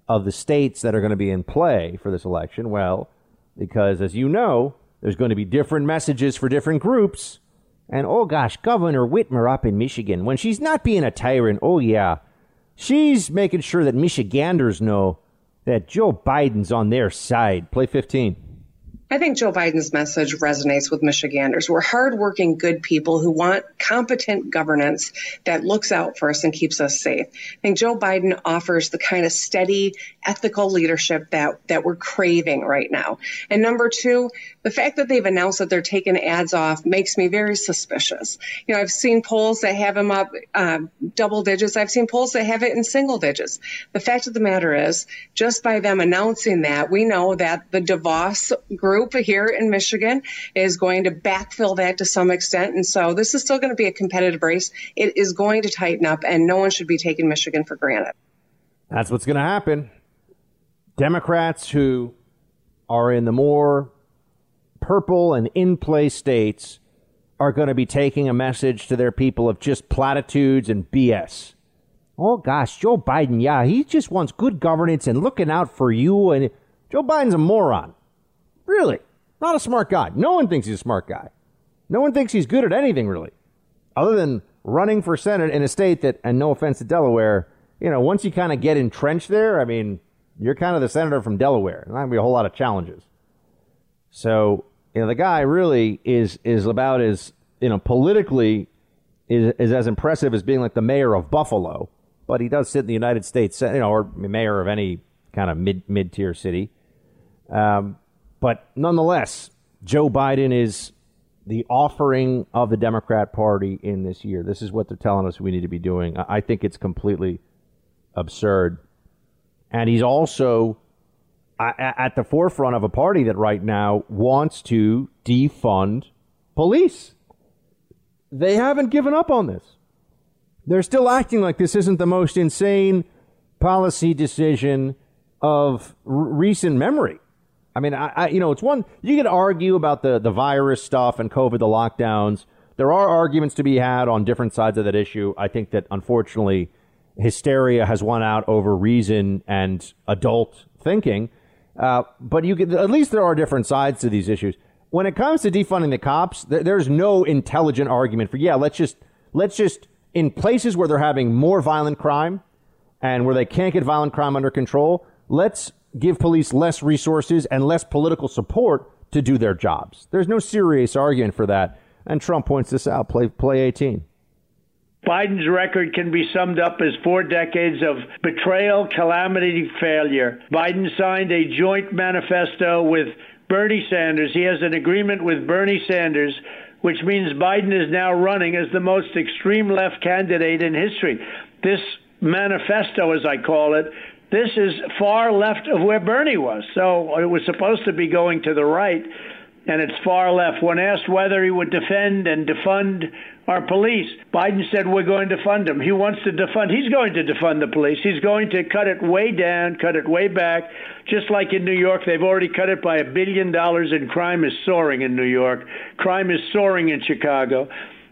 of the states that are going to be in play for this election? Well, because as you know, there's going to be different messages for different groups and oh gosh, Governor Whitmer up in Michigan, when she's not being a tyrant, oh yeah, she's making sure that Michiganders know that Joe Biden's on their side. Play 15. I think Joe Biden's message resonates with Michiganders. We're hardworking, good people who want competent governance that looks out for us and keeps us safe. I think Joe Biden offers the kind of steady, ethical leadership that, that we're craving right now. And number two, the fact that they've announced that they're taking ads off makes me very suspicious. You know, I've seen polls that have him up uh, double digits. I've seen polls that have it in single digits. The fact of the matter is, just by them announcing that, we know that the DeVos group group here in Michigan is going to backfill that to some extent. And so this is still going to be a competitive race. It is going to tighten up, and no one should be taking Michigan for granted. That's what's going to happen. Democrats who are in the more purple and in play states are going to be taking a message to their people of just platitudes and BS. Oh gosh, Joe Biden, yeah, he just wants good governance and looking out for you. And Joe Biden's a moron. Really? Not a smart guy. No one thinks he's a smart guy. No one thinks he's good at anything, really, other than running for Senate in a state that, and no offense to Delaware, you know, once you kind of get entrenched there, I mean, you're kind of the senator from Delaware. There's not going to be a whole lot of challenges. So, you know, the guy really is is about as, you know, politically is, is as impressive as being like the mayor of Buffalo, but he does sit in the United States, Senate, you know, or mayor of any kind of mid mid tier city. Um, but nonetheless, Joe Biden is the offering of the Democrat Party in this year. This is what they're telling us we need to be doing. I think it's completely absurd. And he's also at the forefront of a party that right now wants to defund police. They haven't given up on this. They're still acting like this isn't the most insane policy decision of r- recent memory. I mean, I, I, you know, it's one you could argue about the the virus stuff and COVID, the lockdowns. There are arguments to be had on different sides of that issue. I think that unfortunately, hysteria has won out over reason and adult thinking. Uh, but you get, at least there are different sides to these issues. When it comes to defunding the cops, th- there's no intelligent argument for yeah, let's just let's just in places where they're having more violent crime and where they can't get violent crime under control, let's give police less resources and less political support to do their jobs. There's no serious argument for that. And Trump points this out. Play play 18. Biden's record can be summed up as four decades of betrayal, calamity, failure. Biden signed a joint manifesto with Bernie Sanders. He has an agreement with Bernie Sanders, which means Biden is now running as the most extreme left candidate in history. This manifesto, as I call it, this is far left of where Bernie was. So it was supposed to be going to the right, and it's far left. When asked whether he would defend and defund our police, Biden said we're going to fund them. He wants to defund. He's going to defund the police. He's going to cut it way down, cut it way back. Just like in New York, they've already cut it by a billion dollars, and crime is soaring in New York. Crime is soaring in Chicago.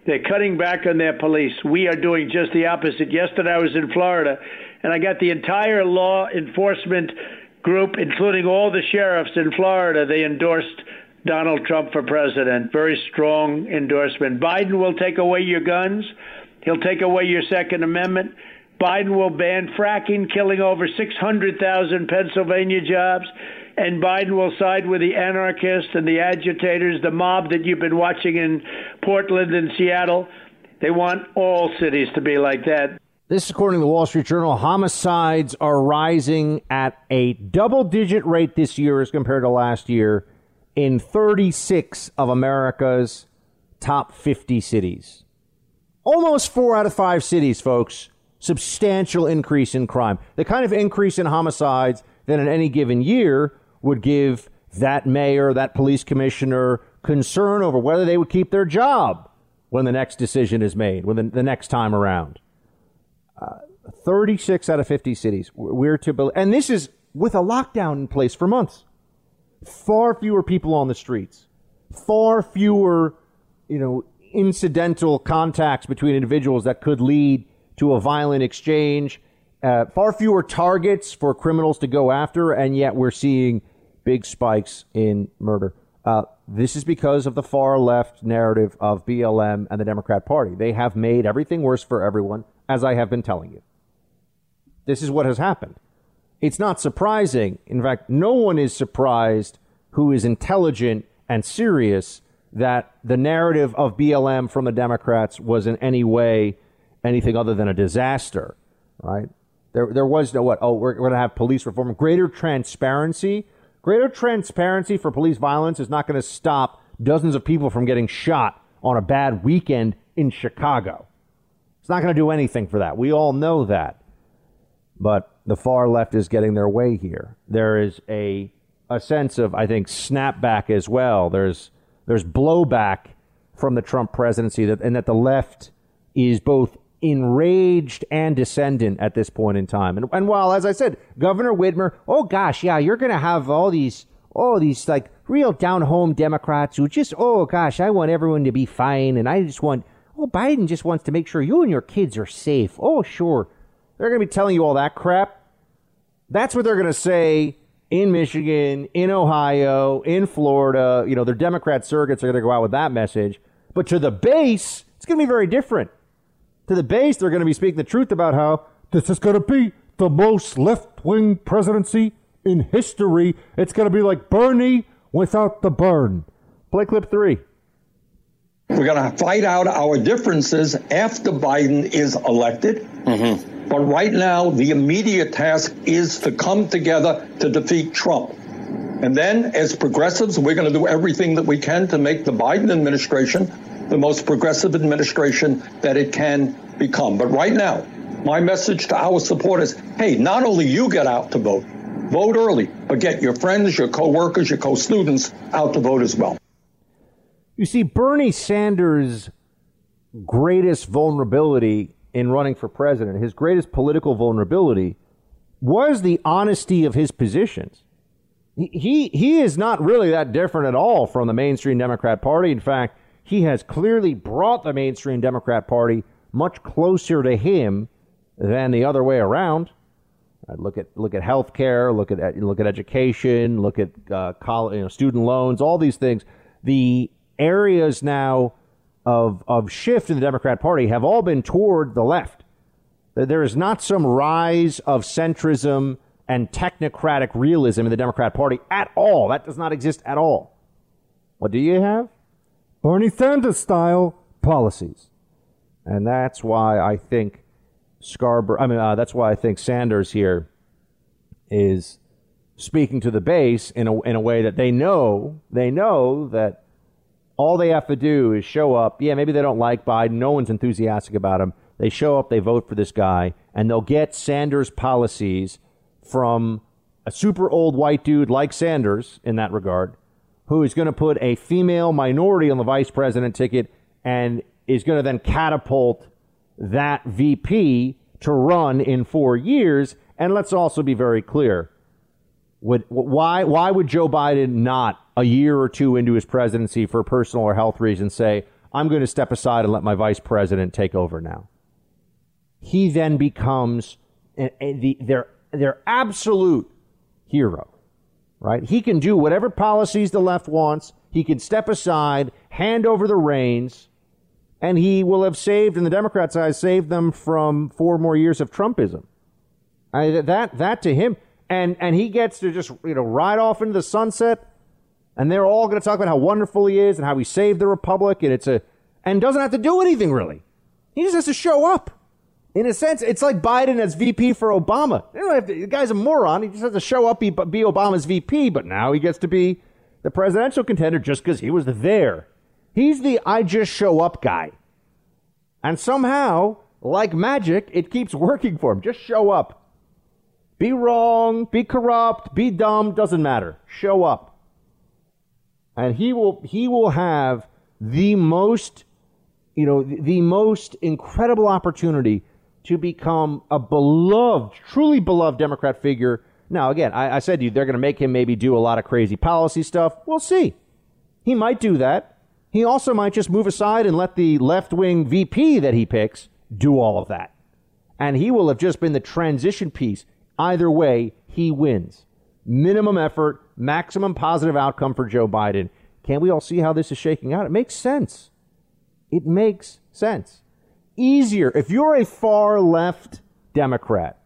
They're cutting back on their police. We are doing just the opposite. Yesterday, I was in Florida, and I got the entire law enforcement group, including all the sheriffs in Florida. They endorsed Donald Trump for president. Very strong endorsement. Biden will take away your guns. He'll take away your Second Amendment. Biden will ban fracking, killing over 600,000 Pennsylvania jobs and Biden will side with the anarchists and the agitators, the mob that you've been watching in Portland and Seattle. They want all cities to be like that. This is according to the Wall Street Journal. Homicides are rising at a double digit rate this year as compared to last year in 36 of America's top 50 cities. Almost four out of five cities, folks. Substantial increase in crime. The kind of increase in homicides that in any given year would give that mayor, that police commissioner concern over whether they would keep their job when the next decision is made, when the, the next time around. Uh, 36 out of 50 cities. We're to, believe, and this is with a lockdown in place for months. Far fewer people on the streets, far fewer, you know, incidental contacts between individuals that could lead to a violent exchange. Uh, far fewer targets for criminals to go after, and yet we're seeing big spikes in murder. Uh, this is because of the far left narrative of BLM and the Democrat Party. They have made everything worse for everyone, as I have been telling you. This is what has happened. It's not surprising. In fact, no one is surprised who is intelligent and serious that the narrative of BLM from the Democrats was in any way anything other than a disaster, right? There, there was no what? Oh, we're going to have police reform, greater transparency Greater transparency for police violence is not going to stop dozens of people from getting shot on a bad weekend in Chicago. It's not going to do anything for that. We all know that. But the far left is getting their way here. There is a a sense of, I think, snapback as well. There's there's blowback from the Trump presidency that and that the left is both enraged and descendant at this point in time. And, and while, as I said, Governor Whitmer, oh gosh, yeah, you're going to have all these, all these like real down home Democrats who just, oh gosh, I want everyone to be fine. And I just want, oh, Biden just wants to make sure you and your kids are safe. Oh, sure. They're going to be telling you all that crap. That's what they're going to say in Michigan, in Ohio, in Florida. You know, their Democrat surrogates are going to go out with that message. But to the base, it's going to be very different to the base, they're going to be speaking the truth about how this is going to be the most left wing presidency in history. It's going to be like Bernie without the burn. Play clip three. We're going to fight out our differences after Biden is elected. Mm-hmm. But right now, the immediate task is to come together to defeat Trump. And then, as progressives, we're going to do everything that we can to make the Biden administration the most progressive administration that it can become. But right now, my message to our supporters hey, not only you get out to vote, vote early, but get your friends, your co-workers, your co-students out to vote as well. You see, Bernie Sanders' greatest vulnerability in running for president, his greatest political vulnerability, was the honesty of his positions. He, he is not really that different at all from the mainstream Democrat Party. In fact, he has clearly brought the mainstream Democrat Party much closer to him than the other way around. Uh, look at look at healthcare, look at look at education, look at uh, college, you know, student loans, all these things. The areas now of of shift in the Democrat Party have all been toward the left. There is not some rise of centrism and technocratic realism in the Democrat Party at all. That does not exist at all. What do you have? Bernie Sanders style policies. And that's why I think Scarborough, I mean, uh, that's why I think Sanders here is speaking to the base in a, in a way that they know, they know that all they have to do is show up. Yeah, maybe they don't like Biden. No one's enthusiastic about him. They show up, they vote for this guy, and they'll get Sanders policies from a super old white dude like Sanders in that regard, who is going to put a female minority on the vice president ticket and is going to then catapult that VP to run in four years. And let's also be very clear. Would, why, why would Joe Biden not, a year or two into his presidency for personal or health reasons, say, I'm going to step aside and let my vice president take over now? He then becomes a, a, the, their, their absolute hero, right? He can do whatever policies the left wants. He can step aside, hand over the reins, and he will have saved, in the Democrats' eyes, saved them from four more years of Trumpism. I, that that to him, and and he gets to just you know ride off into the sunset, and they're all going to talk about how wonderful he is and how he saved the republic, and it's a and doesn't have to do anything really. He just has to show up. In a sense, it's like Biden as VP for Obama. To, the guy's a moron. He just has to show up, be, be Obama's VP, but now he gets to be the presidential contender just because he was there. He's the I just show up guy. And somehow, like magic, it keeps working for him. Just show up. Be wrong, be corrupt, be dumb, doesn't matter. Show up. And he will he will have the most you know, the most incredible opportunity to become a beloved, truly beloved Democrat figure. Now, again, I, I said to you, they're going to make him maybe do a lot of crazy policy stuff. We'll see. He might do that. He also might just move aside and let the left wing VP that he picks do all of that. And he will have just been the transition piece. Either way, he wins. Minimum effort, maximum positive outcome for Joe Biden. Can't we all see how this is shaking out? It makes sense. It makes sense. Easier. If you're a far left Democrat,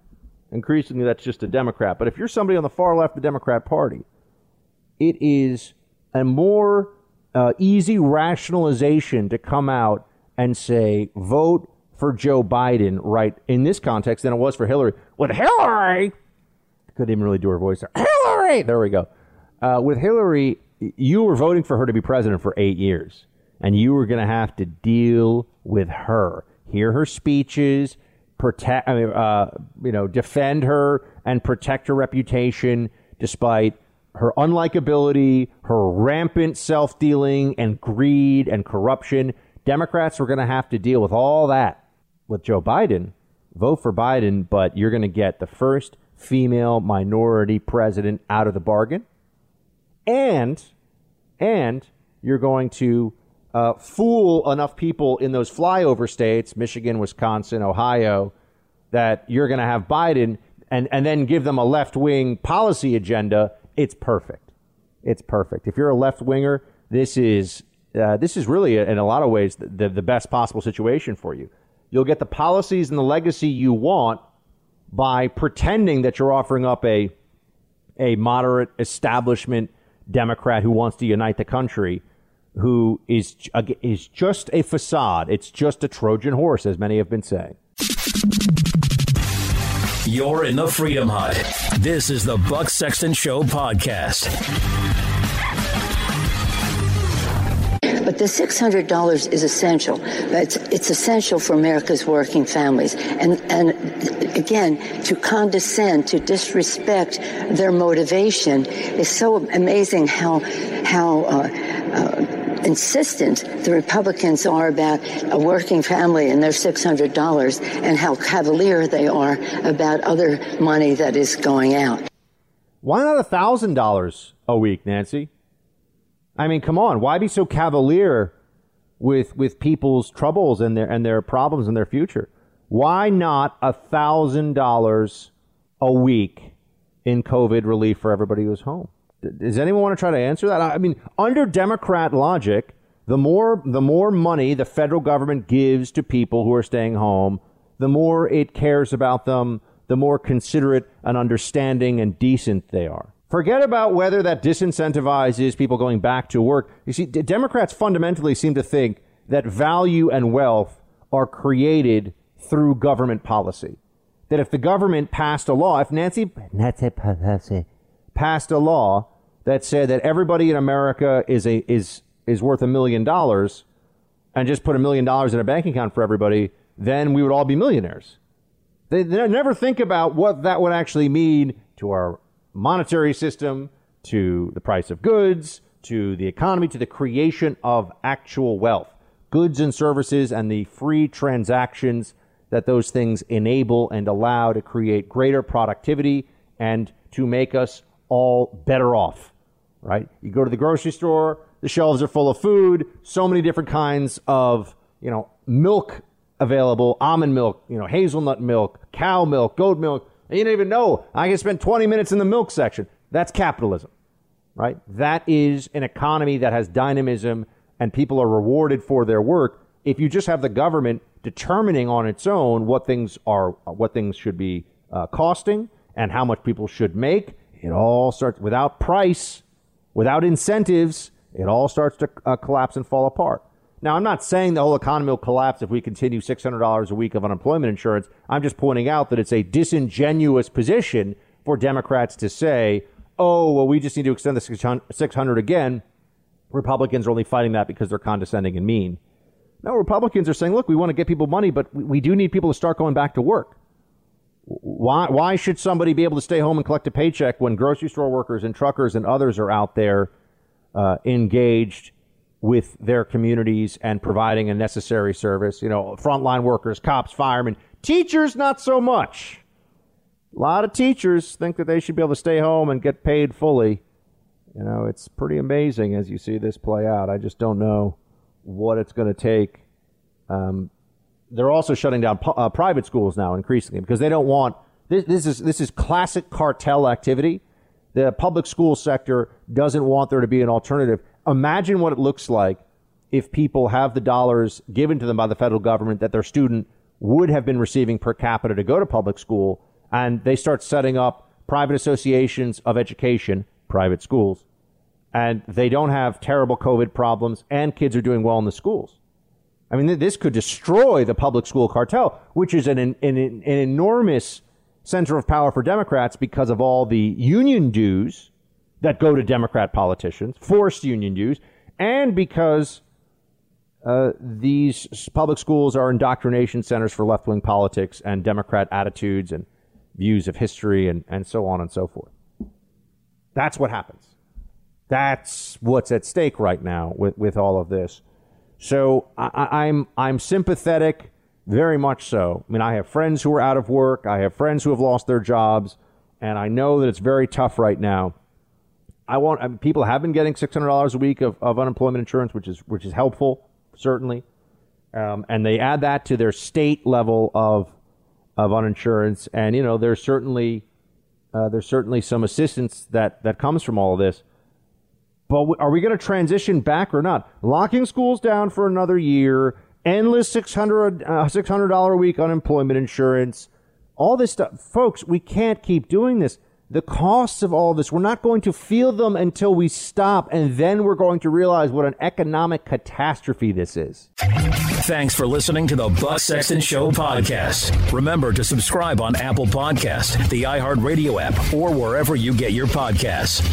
increasingly that's just a Democrat, but if you're somebody on the far left of the Democrat Party, it is a more uh, easy rationalization to come out and say, vote for Joe Biden, right, in this context than it was for Hillary. With Hillary, couldn't even really do her voice there. Hillary! There we go. Uh, with Hillary, you were voting for her to be president for eight years, and you were going to have to deal with her, hear her speeches, protect, I mean, uh, you know, defend her and protect her reputation despite her unlikability, her rampant self dealing and greed and corruption. Democrats were going to have to deal with all that with Joe Biden. Vote for Biden, but you're going to get the first female minority president out of the bargain. And, and you're going to uh, fool enough people in those flyover states, Michigan, Wisconsin, Ohio, that you're going to have Biden and, and then give them a left wing policy agenda it's perfect. It's perfect. If you're a left winger, this is uh, this is really, in a lot of ways, the, the best possible situation for you. You'll get the policies and the legacy you want by pretending that you're offering up a a moderate establishment Democrat who wants to unite the country, who is is just a facade. It's just a Trojan horse, as many have been saying. You're in the Freedom Hut. This is the Buck Sexton Show podcast. But the $600 is essential. It's, it's essential for America's working families. And, and again, to condescend, to disrespect their motivation is so amazing how, how uh, uh, insistent the Republicans are about a working family and their $600 and how cavalier they are about other money that is going out. Why not $1,000 a week, Nancy? I mean, come on. Why be so cavalier with with people's troubles and their and their problems and their future? Why not a $1,000 a week in COVID relief for everybody who's home? Does anyone want to try to answer that? I mean, under Democrat logic, the more the more money the federal government gives to people who are staying home, the more it cares about them, the more considerate and understanding and decent they are. Forget about whether that disincentivizes people going back to work. You see, Democrats fundamentally seem to think that value and wealth are created through government policy. That if the government passed a law, if Nancy, Nancy Pelosi passed a law that said that everybody in America is a is is worth a million dollars, and just put a million dollars in a bank account for everybody, then we would all be millionaires. They, they never think about what that would actually mean to our monetary system, to the price of goods, to the economy, to the creation of actual wealth, goods and services, and the free transactions that those things enable and allow to create greater productivity and to make us all better off, right? You go to the grocery store, the shelves are full of food, so many different kinds of, you know, milk available, almond milk, you know, hazelnut milk, cow milk, goat milk. And you don't even know. I can spend 20 minutes in the milk section. That's capitalism, right? That is an economy that has dynamism and people are rewarded for their work. If you just have the government determining on its own what things are, what things should be uh, costing and how much people should make, it all starts without price, without incentives, it all starts to uh, collapse and fall apart. Now, I'm not saying the whole economy will collapse if we continue $600 a week of unemployment insurance. I'm just pointing out that it's a disingenuous position for Democrats to say, oh, well, we just need to extend the 600 again. Republicans are only fighting that because they're condescending and mean. No, Republicans are saying, look, we want to get people money, but we do need people to start going back to work. Why, why should somebody be able to stay home and collect a paycheck when grocery store workers and truckers and others are out there uh, engaged with their communities and providing a necessary service. You know, frontline workers, cops, firemen, teachers, not so much. A lot of teachers think that they should be able to stay home and get paid fully. You know, it's pretty amazing as you see this play out. I just don't know what it's going to take. Um, they're also shutting down uh, private schools now increasingly because they don't want this, this is this is classic cartel activity. The public school sector doesn't want there to be an alternative imagine what it looks like if people have the dollars given to them by the federal government that their student would have been receiving per capita to go to public school, and they start setting up private associations of education, private schools, and they don't have terrible COVID problems, and kids are doing well in the schools. I mean, this could destroy the public school cartel, which is an, an, an enormous center of power for Democrats because of all the union dues that go to Democrat politicians, forced union dues, and because uh, these public schools are indoctrination centers for left wing politics and Democrat attitudes and views of history and, and so on and so forth. That's what happens. That's what's at stake right now with, with all of this. So I, I'm I'm sympathetic, very much so. I mean, I have friends who are out of work. I have friends who have lost their jobs, and I know that it's very tough right now. I want I mean, people have been getting six hundred dollars a week of, of unemployment insurance, which is which is helpful certainly, um, and they add that to their state level of of uninsurance, and you know there's certainly uh, there's certainly some assistance that that comes from all of this. But are we going to transition back or not? Locking schools down for another year, endless 600 uh, $600 a week unemployment insurance, all this stuff. Folks, we can't keep doing this the costs of all this. We're not going to feel them until we stop, and then we're going to realize what an economic catastrophe this is. Thanks for listening to the Buck Sexton Show podcast. Remember to subscribe on Apple Podcast, the iHeartRadio app, or wherever you get your podcasts.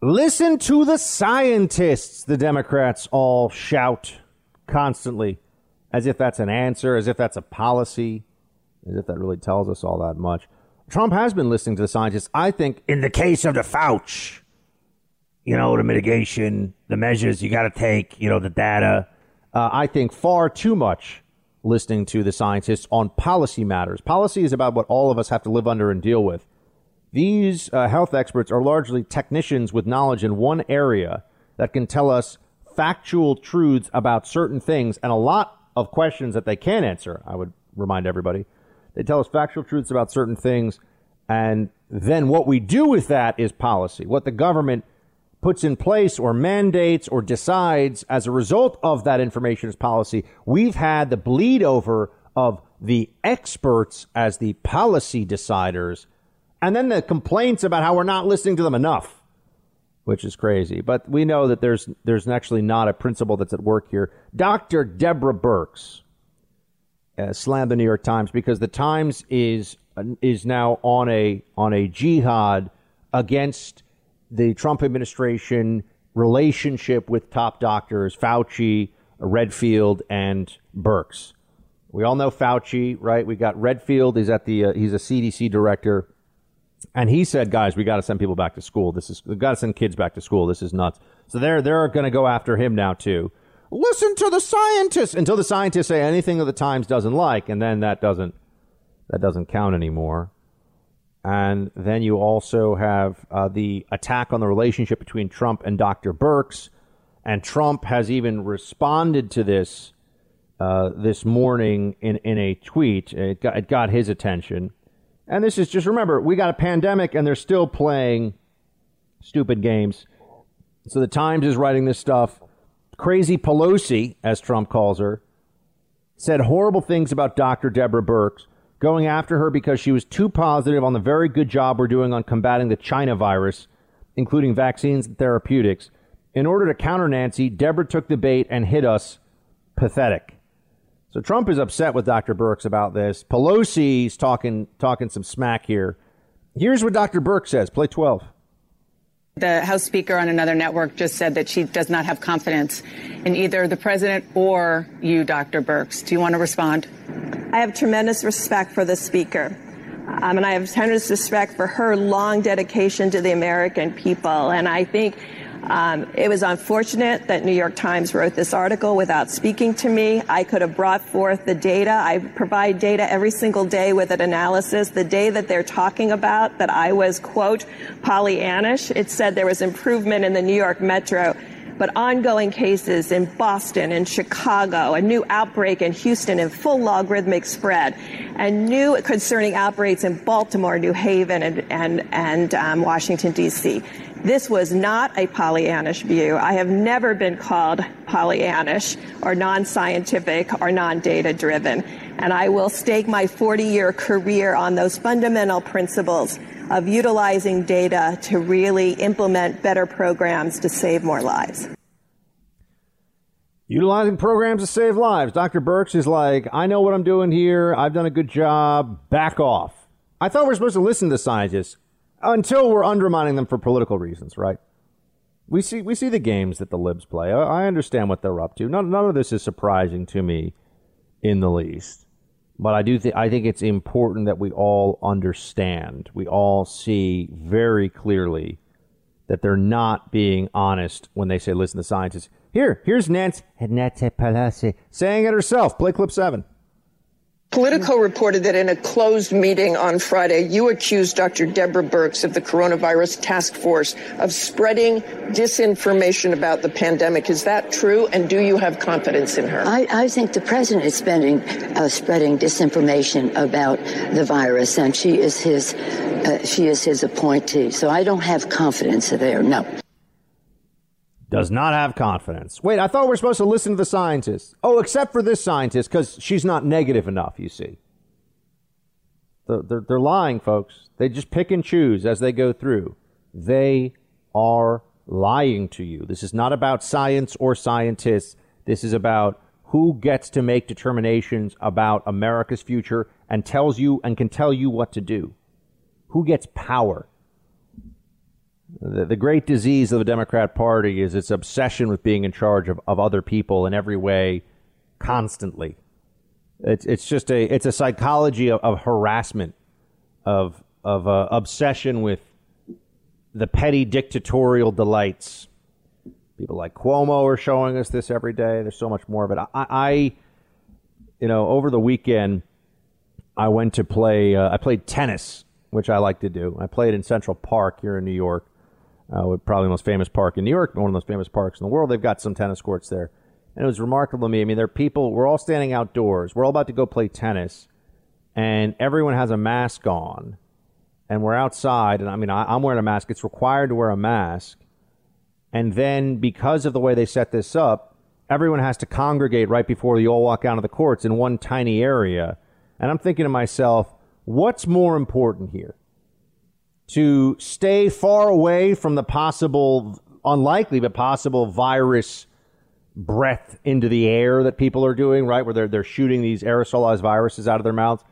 Listen to the scientists, the Democrats all shout constantly, as if that's an answer, as if that's a policy, as if that really tells us all that much. Trump has been listening to the scientists. I think in the case of the Fauci, you know, the mitigation, the measures you got to take, you know, the data. Uh, I think far too much listening to the scientists on policy matters. Policy is about what all of us have to live under and deal with. These uh, health experts are largely technicians with knowledge in one area that can tell us factual truths about certain things and a lot of questions that they can answer. I would remind everybody they tell us factual truths about certain things And then what we do with that is policy. What the government puts in place or mandates or decides as a result of that information is policy. We've had the bleed over of the experts as the policy deciders, and then the complaints about how we're not listening to them enough, which is crazy. But we know that there's there's actually not a principle that's at work here. Dr. Deborah Birx uh, slammed the New York Times because the Times is is now on a on a jihad against the Trump administration relationship with top doctors, Fauci, Redfield, and Birx. We all know Fauci, right? We got Redfield. He's at the uh, he's a CDC director, and he said, "Guys, we got to send people back to school. This is we got to send kids back to school. This is nuts." So they're they're going to go after him now too. Listen to the scientists until the scientists say anything that the Times doesn't like, and then that doesn't that doesn't count anymore. And then you also have uh, the attack on the relationship between Trump and Dr. Birx, And Trump has even responded to this uh, this morning in, in a tweet. It got, it got his attention. And this is just remember, we got a pandemic and they're still playing stupid games. So the Times is writing this stuff. Crazy Pelosi, as Trump calls her, said horrible things about Dr. Deborah Birx going after her because she was too positive on the very good job we're doing on combating the China virus, including vaccines and therapeutics. In order to counter Nancy, Deborah took the bait and hit us. Pathetic. So Trump is upset with Dr. Birx about this. Pelosi's talking talking some smack here. Here's what Dr. Birx says. Play 12. The House Speaker on another network just said that she does not have confidence in either the president or you, Dr. Birx. Do you want to respond? I have tremendous respect for the Speaker. Um, and I have tremendous respect for her long dedication to the American people. And I think um, it was unfortunate that New York Times wrote this article without speaking to me. I could have brought forth the data. I provide data every single day with an analysis. The day that they're talking about that I was, quote, Pollyannish, it said there was improvement in the New York Metro but ongoing cases in Boston and Chicago, a new outbreak in Houston in full logarithmic spread, and new concerning outbreaks in Baltimore, New Haven, and, and, and um, Washington, D.C. This was not a Pollyannish view. I have never been called Pollyannish or non scientific or non data driven. And I will stake my 40 year career on those fundamental principles of utilizing data to really implement better programs to save more lives. Utilizing programs to save lives. Dr. Birx is like, I know what I'm doing here. I've done a good job. Back off. I thought we are supposed to listen to scientists until we're undermining them for political reasons, right? We see we see the games that the libs play. I, understand what they're up to. None, none of this is surprising to me in the least. But I do think I think it's important that we all understand. We all see very clearly that they're not being honest when they say, "Listen to scientists." Here, here's Nancy, Nancy Pelosi saying it herself. Play clip seven. Politico reported that in a closed meeting on Friday, you accused Dr. Deborah Birx of the coronavirus task force of spreading disinformation about the pandemic. Is that true? And do you have confidence in her? I, I think the president is spending, uh, spreading disinformation about the virus, and she is his, uh, she is his appointee. So I don't have confidence there. No does not have confidence. Wait, I thought we were supposed to listen to the scientists. Oh, except for this scientist, because she's not negative enough, you see. They're, they're, lying, folks. They just pick and choose as they go through. They are lying to you. This is not about science or scientists. This is about who gets to make determinations about America's future and tells you and can tell you what to do. Who gets power? The, the great disease of the Democrat Party is its obsession with being in charge of, of other people in every way, constantly. It's it's just a it's a psychology of, of harassment, of of uh, obsession with the petty dictatorial delights. People like Cuomo are showing us this every day. There's so much more of it. I, I you know, over the weekend, I went to play. Uh, I played tennis, which I like to do. I played in Central Park here in New York uh, probably the most famous park in New York, one of the most famous parks in the world. They've got some tennis courts there. And it was remarkable to me. I mean, there are people, we're all standing outdoors. We're all about to go play tennis, and everyone has a mask on. and we're outside, and I mean, I, I'm wearing a mask. It's required to wear a mask. And then because of the way they set this up, everyone has to congregate right before you all walk out of the courts in one tiny area. And I'm thinking to myself, what's more important here? To stay far away from the possible, unlikely, but possible virus breath into the air that people are doing, right? Where they're, they're shooting these aerosolized viruses out of their mouths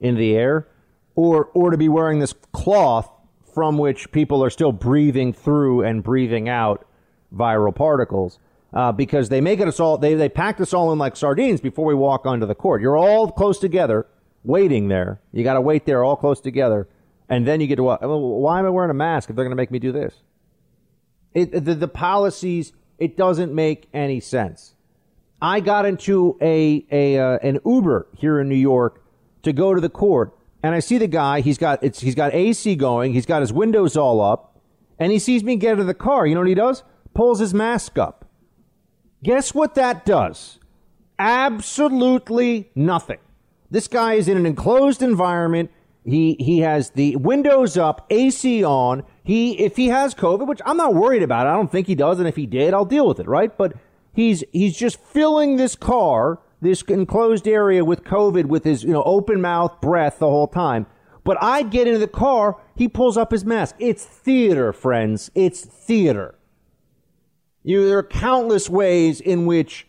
into the air, or, or to be wearing this cloth from which people are still breathing through and breathing out viral particles uh, because they make it us all, they, they packed us all in like sardines before we walk onto the court. You're all close together, waiting there. You got to wait there all close together. And then you get to, why am I wearing a mask if they're going to make me do this? It, the, the policies, it doesn't make any sense. I got into a, a uh, an Uber here in New York to go to the court, and I see the guy. He's got it's he's got AC going. He's got his windows all up, and he sees me get into the car. You know what he does? pulls his mask up. Guess what that does? Absolutely nothing. This guy is in an enclosed environment. He he has the windows up, AC on. He if he has COVID, which I'm not worried about. I don't think he does, and if he did, I'll deal with it, right? But he's he's just filling this car, this enclosed area with COVID with his, you know, open mouth breath the whole time. But I get into the car, he pulls up his mask. It's theater, friends. It's theater. You, there are countless ways in which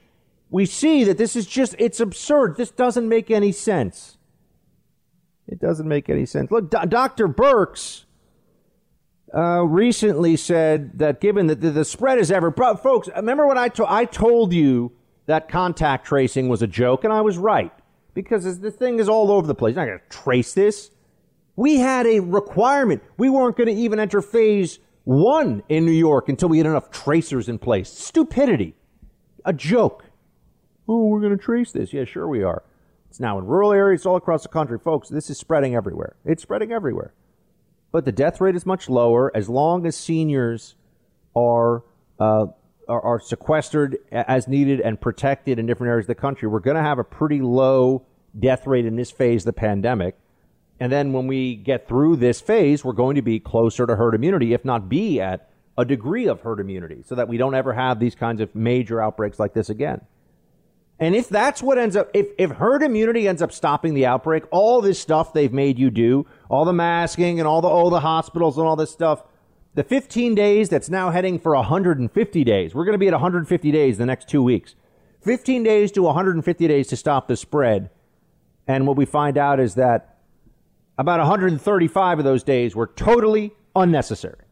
we see that this is just, it's absurd. This doesn't make any sense. It doesn't make any sense. Look, Dr. Birx uh, recently said that given that the, the spread is ever, bro, folks, remember when I, I told you that contact tracing was a joke, and I was right because the thing is all over the place. You're not going to trace this. We had a requirement. We weren't going to even enter phase one in New York until we had enough tracers in place. Stupidity. A joke. Oh, we're going to trace this. Yeah, sure we are. It's now in rural areas all across the country. Folks, this is spreading everywhere. It's spreading everywhere. But the death rate is much lower as long as seniors are, uh, are, are sequestered as needed and protected in different areas of the country. We're going to have a pretty low death rate in this phase of the pandemic. And then when we get through this phase, we're going to be closer to herd immunity, if not be at a degree of herd immunity, so that we don't ever have these kinds of major outbreaks like this again. And if that's what ends up, if, if herd immunity ends up stopping the outbreak, all this stuff they've made you do, all the masking and all the, all the hospitals and all this stuff, the 15 days that's now heading for 150 days, we're going to be at 150 days the next two weeks. 15 days to 150 days to stop the spread. And what we find out is that about 135 of those days were totally unnecessary.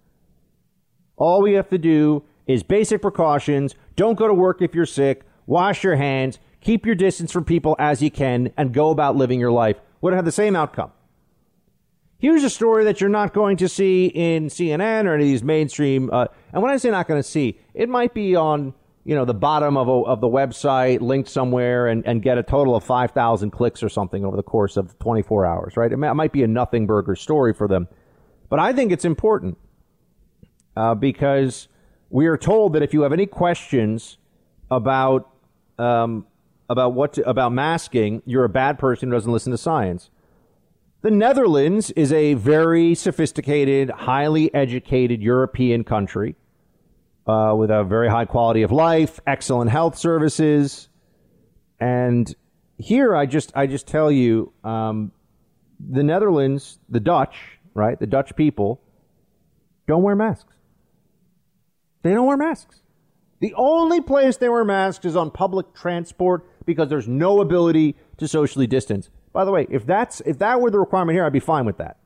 All we have to do is basic precautions. Don't go to work if you're sick. Wash your hands. Keep your distance from people as you can and go about living your life. Would have the same outcome. Here's a story that you're not going to see in CNN or any of these mainstream. Uh, and when I say not going to see, it might be on you know, the bottom of, a, of the website linked somewhere and, and get a total of 5,000 clicks or something over the course of 24 hours, right? It, may, it might be a nothing burger story for them. But I think it's important uh, because we are told that if you have any questions about um, about what to, about masking, you're a bad person who doesn't listen to science. The Netherlands is a very sophisticated, highly educated European country uh, with a very high quality of life, excellent health services, and here I just I just tell you, um, the Netherlands, the Dutch, right, the Dutch people, don't wear masks. They don't wear masks. The only place they wear masks is on public transport because there's no ability to socially distance. By the way, if that's if that were the requirement here, I'd be fine with that.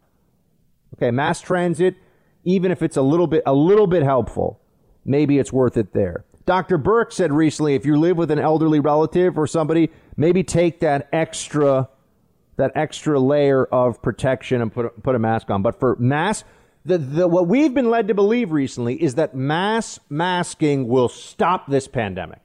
Okay, mass transit, even if it's a little bit a little bit helpful, maybe it's worth it there. Dr. Birx said recently if you live with an elderly relative or somebody, maybe take that extra that extra layer of protection and put put a mask on. But for mass the, the, what we've been led to believe recently is that mass masking will stop this pandemic.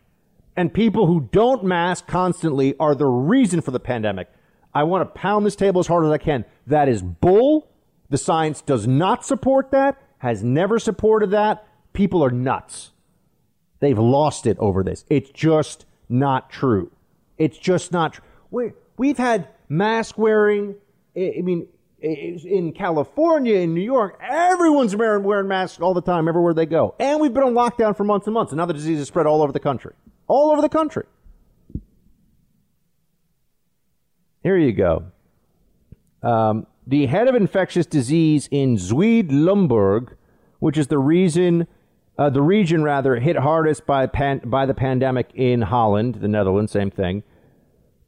And people who don't mask constantly are the reason for the pandemic. I want to pound this table as hard as I can. That is bull. The science does not support that, has never supported that people are nuts. They've lost it over this. It's just not true. It's just not true. We, we've had mask wearing. I mean, in California, in New York, everyone's wearing, wearing masks all the time, everywhere they go. And we've been on lockdown for months and months, and now the disease is spread all over the country. All over the country. Here you go. Um, the head of infectious disease in Zuid-Limburg, which is the reason, uh, the region rather hit hardest by pan- by the pandemic in Holland, the Netherlands, same thing,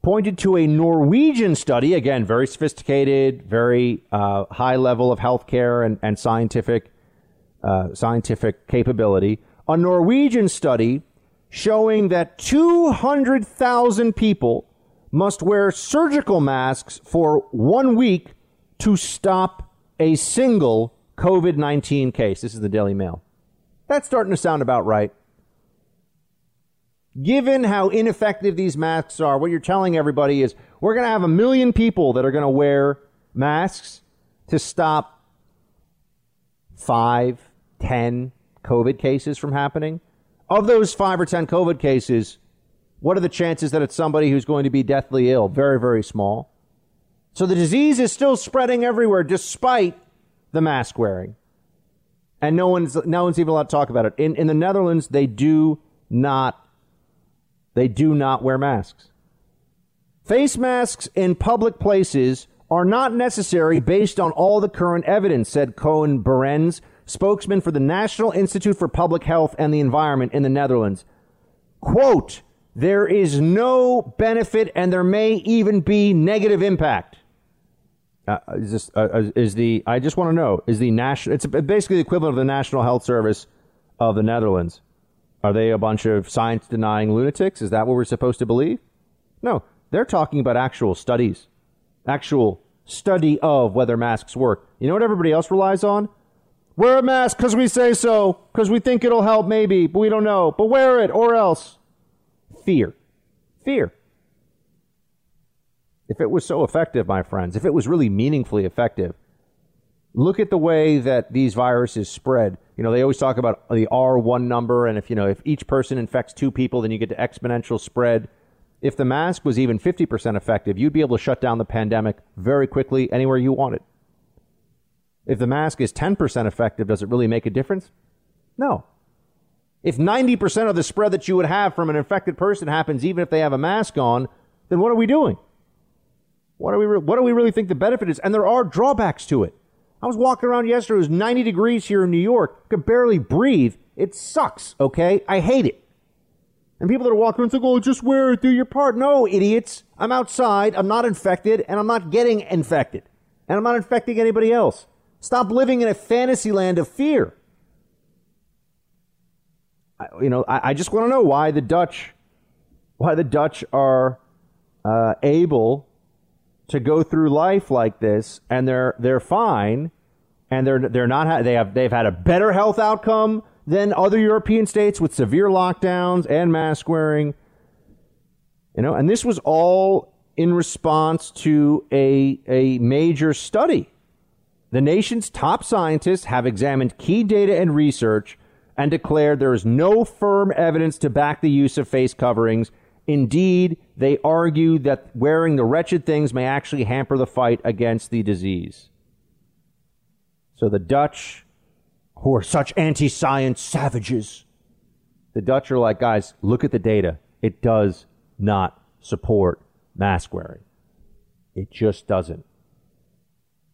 pointed to a Norwegian study, again very sophisticated, very uh, high level of healthcare and and scientific uh, scientific capability, a Norwegian study showing that 200,000 people must wear surgical masks for one week to stop a single COVID 19 case. This is the Daily Mail. That's starting to sound about right. Given how ineffective these masks are, what you're telling everybody is we're going to have a million people that are going to wear masks to stop five, ten COVID cases from happening. Of those five or ten COVID cases, what are the chances that it's somebody who's going to be deathly ill? Very, very small. So the disease is still spreading everywhere despite the mask wearing. And no one's no one's even allowed to talk about it. In in the Netherlands, they do not they do not wear masks. Face masks in public places are not necessary based on all the current evidence, said Coen Berends, spokesman for the National Institute for Public Health and the Environment in the Netherlands. Quote, there is no benefit and there may even be negative impact. Uh, is this uh, uh is the I just want to know is the national it's basically the equivalent of the National Health Service of the Netherlands. Are they a bunch of science denying lunatics? Is that what we're supposed to believe? No, they're talking about actual studies, actual study of whether masks work. You know what everybody else relies on? Wear a mask because we say so, because we think it'll help, maybe, but we don't know. But wear it or else. Fear. Fear. If it was so effective, my friends, if it was really meaningfully effective, look at the way that these viruses spread. You know, they always talk about the R1 number, and if you know, if each person infects two people, then you get to exponential spread. If the mask was even 50% effective, you'd be able to shut down the pandemic very quickly anywhere you wanted. If the mask is 10% effective, does it really make a difference? No. If 90% of the spread that you would have from an infected person happens even if they have a mask on, then what are we doing? What do we, re- what do we really think the benefit is? And there are drawbacks to it. I was walking around yesterday. It was 90 degrees here in New York. Could barely breathe. It sucks, okay? I hate it. And people that are walking around say, oh, just wear it, do your part. No, idiots. I'm outside. I'm not infected, and I'm not getting infected. And I'm not infecting anybody else. Stop living in a fantasy land of fear you know, I, I just want to know why the Dutch, why the Dutch are uh, able to go through life like this, and they're they're fine, and they're they're not they have they've had a better health outcome than other European states with severe lockdowns and mask wearing. You know, and this was all in response to a a major study. The nation's top scientists have examined key data and research and declared there is no firm evidence to back the use of face coverings. Indeed, they argue that wearing the wretched things may actually hamper the fight against the disease. So the Dutch, who are such anti science savages, the Dutch are like, guys, look at the data. It does not support mask wearing. It just doesn't.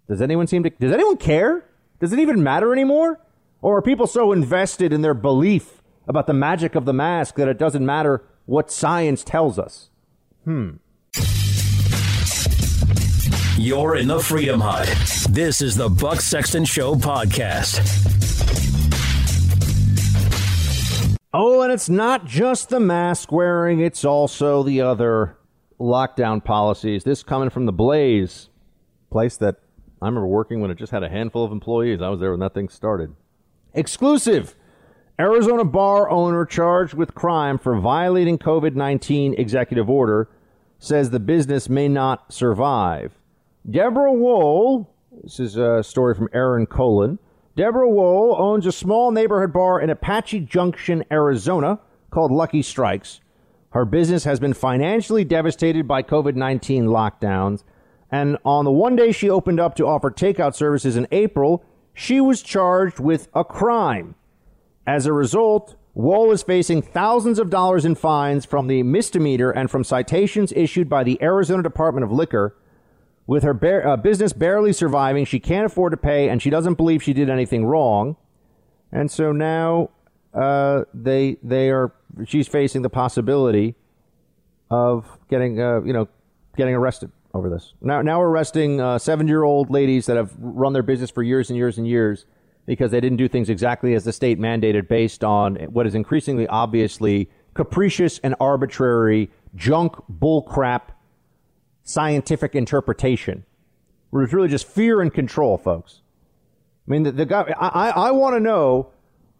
Does anyone seem to, does anyone care? Does it even matter anymore? Or are people so invested in their belief about the magic of the mask that it doesn't matter what science tells us? Hmm. You're in the Freedom Hut. This is the Buck Sexton Show podcast. Oh, and it's not just the mask wearing, it's also the other lockdown policies. This coming from the Blaze, place that I remember working when it just had a handful of employees. I was there when that thing started. Exclusive. Arizona bar owner charged with crime for violating COVID 19 executive order says the business may not survive. Deborah Wool, this is a story from Aaron Colen. Deborah Wool owns a small neighborhood bar in Apache Junction, Arizona called Lucky Strikes. Her business has been financially devastated by COVID 19 lockdowns And on the one day she opened up to offer takeout services in April, she was charged with a crime. As a result, Wall is facing thousands of dollars in fines from the misdemeanor and from citations issued by the Arizona Department of Liquor. With her bar- uh, business barely surviving, she can't afford to pay, and she doesn't believe she did anything wrong. And so now uh, they they are she's facing the possibility of getting uh, you know getting arrested over this. Now now we're arresting uh, seven year old ladies that have run their business for years and years and years because they didn't do things exactly as the state mandated based on what is increasingly obviously capricious and arbitrary junk bullcrap scientific interpretation. Where it's really just fear and control, folks. I mean, the, the guy, I, I want to know,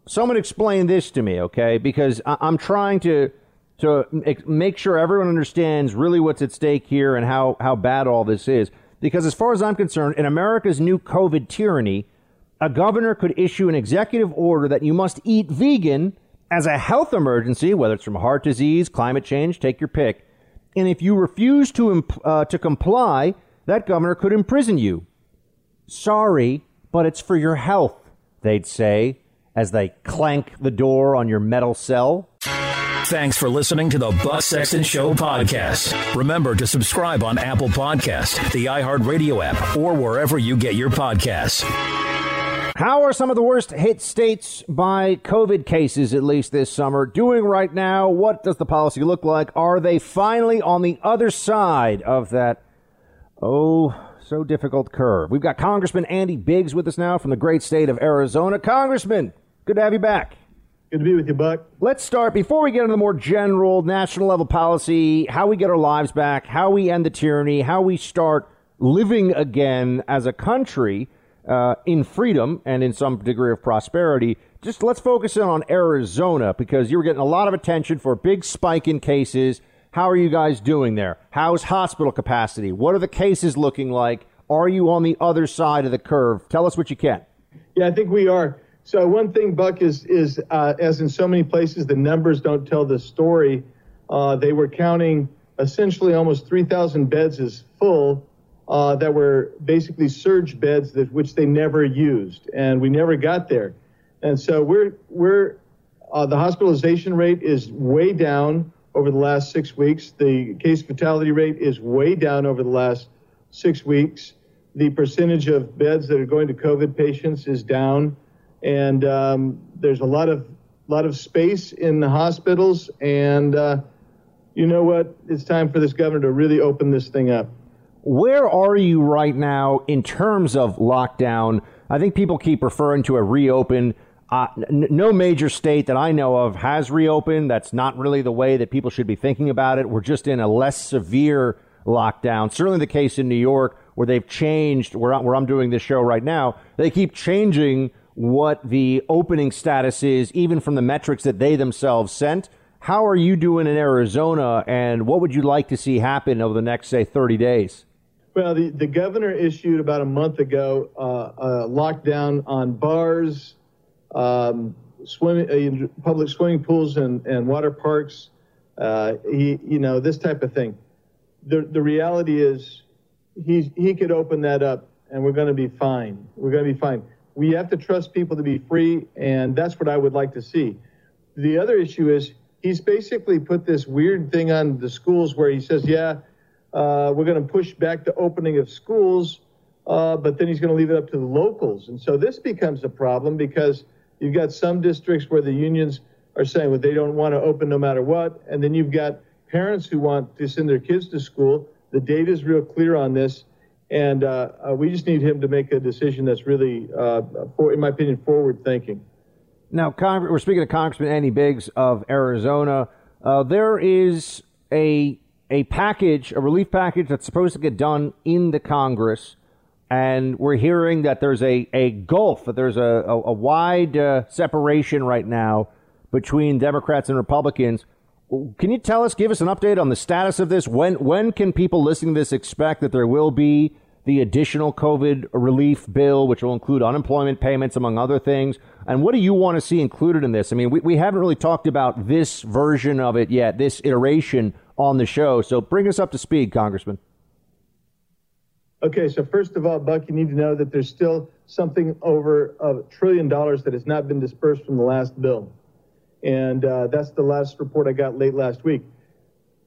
someone explain this to me, okay? Because I, I'm trying to, to make sure everyone understands really what's at stake here and how, how bad all this is. Because as far as I'm concerned, in America's new COVID tyranny, a governor could issue an executive order that you must eat vegan as a health emergency, whether it's from heart disease, climate change, take your pick. And if you refuse to, imp- uh, to comply, that governor could imprison you. Sorry, but it's for your health, they'd say as they clank the door on your metal cell. Thanks for listening to the Buck Sexton Show podcast. Remember to subscribe on Apple Podcast, the iHeartRadio app, or wherever you get your podcasts. How are some of the worst hit states by COVID cases, at least this summer, doing right now? What does the policy look like? Are they finally on the other side of that, oh, so difficult curve? We've got Congressman Andy Biggs with us now from the great state of Arizona. Congressman, good to have you back. Good to be with you, Buck. Let's start before we get into the more general national level policy, how we get our lives back, how we end the tyranny, how we start living again as a country uh, in freedom and in some degree of prosperity. Just let's focus in on Arizona because you were getting a lot of attention for a big spike in cases. How are you guys doing there? How's hospital capacity? What are the cases looking like? Are you on the other side of the curve? Tell us what you can. Yeah, I think we are. So one thing, Buck, is is uh, as in so many places, the numbers don't tell the story. Uh, they were counting essentially almost 3,000 beds as full uh, that were basically surge beds that which they never used, and we never got there. And so we're we're uh, the hospitalization rate is way down over the last six weeks. The case fatality rate is way down over the last six weeks. The percentage of beds that are going to COVID patients is down, and um, there's a lot of lot of space in the hospitals. And uh, you know what? It's time for this governor to really open this thing up. Where are you right now in terms of lockdown? I think people keep referring to a reopen. Uh, n- no major state that I know of has reopened. That's not really the way that people should be thinking about it. We're just in a less severe lockdown. Certainly the case in New York, where they've changed, where, where I'm doing this show right now, they keep changing what the opening status is, even from the metrics that they themselves sent. How are you doing in Arizona, and what would you like to see happen over the next, say, 30 days? Well, the, the governor issued about a month ago uh, a lockdown on bars, um, swimming, uh, public swimming pools, and, and water parks. Uh, he, you know, this type of thing. The, the reality is, he, he could open that up, and we're going to be fine. We're going to be fine. We have to trust people to be free, and that's what I would like to see. The other issue is he's basically put this weird thing on the schools where he says, yeah uh, we're going to push back the opening of schools, uh, but then he's going to leave it up to the locals. And so this becomes a problem because you've got some districts where the unions are saying well, they don't want to open no matter what. And then you've got parents who want to send their kids to school. The data is real clear on this. And uh, uh we just need him to make a decision that's really, uh, for, in my opinion, forward thinking. Now, Cong- we're speaking to Congressman Andy Biggs of Arizona. Uh, there is a a package, a relief package that's supposed to get done in the Congress, and we're hearing that there's a, a gulf, that there's a, a, a wide uh, separation right now between Democrats and Republicans. Can you tell us, give us an update on the status of this? When when can people listening to this expect that there will be the additional COVID relief bill, which will include unemployment payments, among other things? And what do you want to see included in this? I mean, we, we haven't really talked about this version of it yet, this iteration on the show. So bring us up to speed, Congressman. Okay, so first of all, Buck, you need to know that there's still something over a trillion dollars that has not been dispersed from the last bill. And uh, that's the last report I got late last week.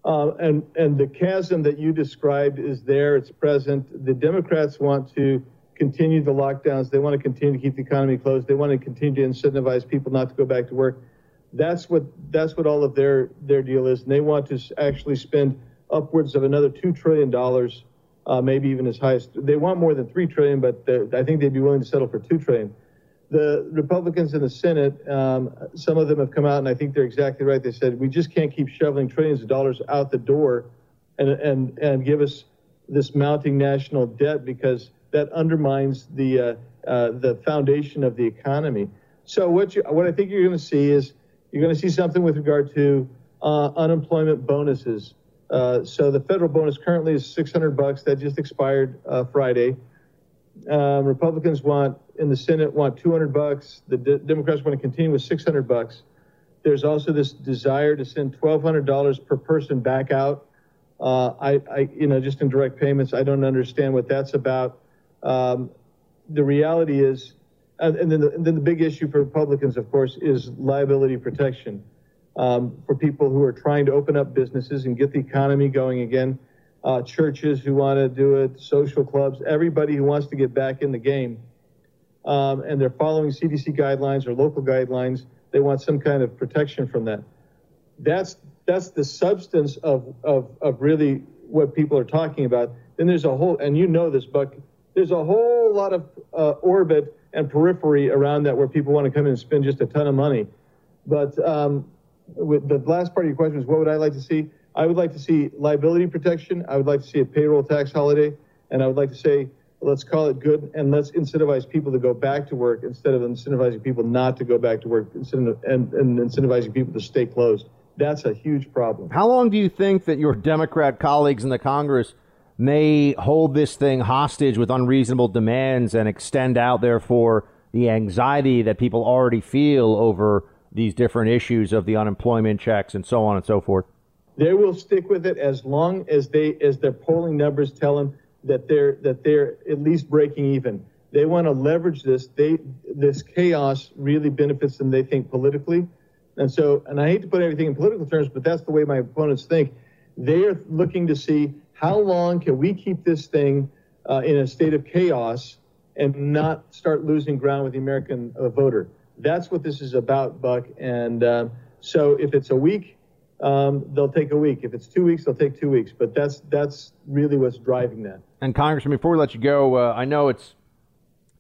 Uh, and, and the chasm that you described is there, it's present. The Democrats want to continue the lockdowns. They want to continue to keep the economy closed. They want to continue to incentivize people not to go back to work. That's what that's what all of their their deal is, and they want to actually spend upwards of another two trillion dollars, uh, maybe even as high as they want more than three trillion, but I think they'd be willing to settle for two trillion. The Republicans in the Senate, um, some of them have come out, and I think they're exactly right. They said we just can't keep shoveling trillions of dollars out the door, and and and give us this mounting national debt because that undermines the uh, uh, the foundation of the economy. So what you what I think you're going to see is you're going to see something with regard to uh, unemployment bonuses. Uh, so the federal bonus currently is 600 bucks. That just expired uh, Friday. Um, Republicans want in the Senate want 200 bucks. The D- Democrats want to continue with 600 bucks. There's also this desire to send $1,200 per person back out. Uh, I, I, you know, just in direct payments. I don't understand what that's about. Um, the reality is, and, and, then the, and then the big issue for Republicans, of course, is liability protection um, for people who are trying to open up businesses and get the economy going again. Uh, churches who want to do it, social clubs, everybody who wants to get back in the game, um, and they're following CDC guidelines or local guidelines. They want some kind of protection from that. That's that's the substance of of, of really what people are talking about. Then there's a whole, and you know this, Buck there's a whole lot of uh, orbit and periphery around that where people want to come in and spend just a ton of money. But um, with the last part of your question is what would I like to see? I would like to see liability protection. I would like to see a payroll tax holiday. And I would like to say, let's call it good and let's incentivize people to go back to work instead of incentivizing people not to go back to work and, and incentivizing people to stay closed. That's a huge problem. How long do you think that your Democrat colleagues in the Congress may hold this thing hostage with unreasonable demands and extend out, therefore, the anxiety that people already feel over these different issues of the unemployment checks and so on and so forth? They will stick with it as long as they as their polling numbers tell them that they're that they're at least breaking even. They want to leverage this. They this chaos really benefits them. They think politically, and so and I hate to put everything in political terms, but that's the way my opponents think. They are looking to see how long can we keep this thing uh, in a state of chaos and not start losing ground with the American uh, voter? That's what this is about, Buck. And uh, so if it's a week, um, they'll take a week. If it's two weeks, they'll take two weeks. But that's that's really what's driving that. And Congressman, before we let you go, uh, I know it's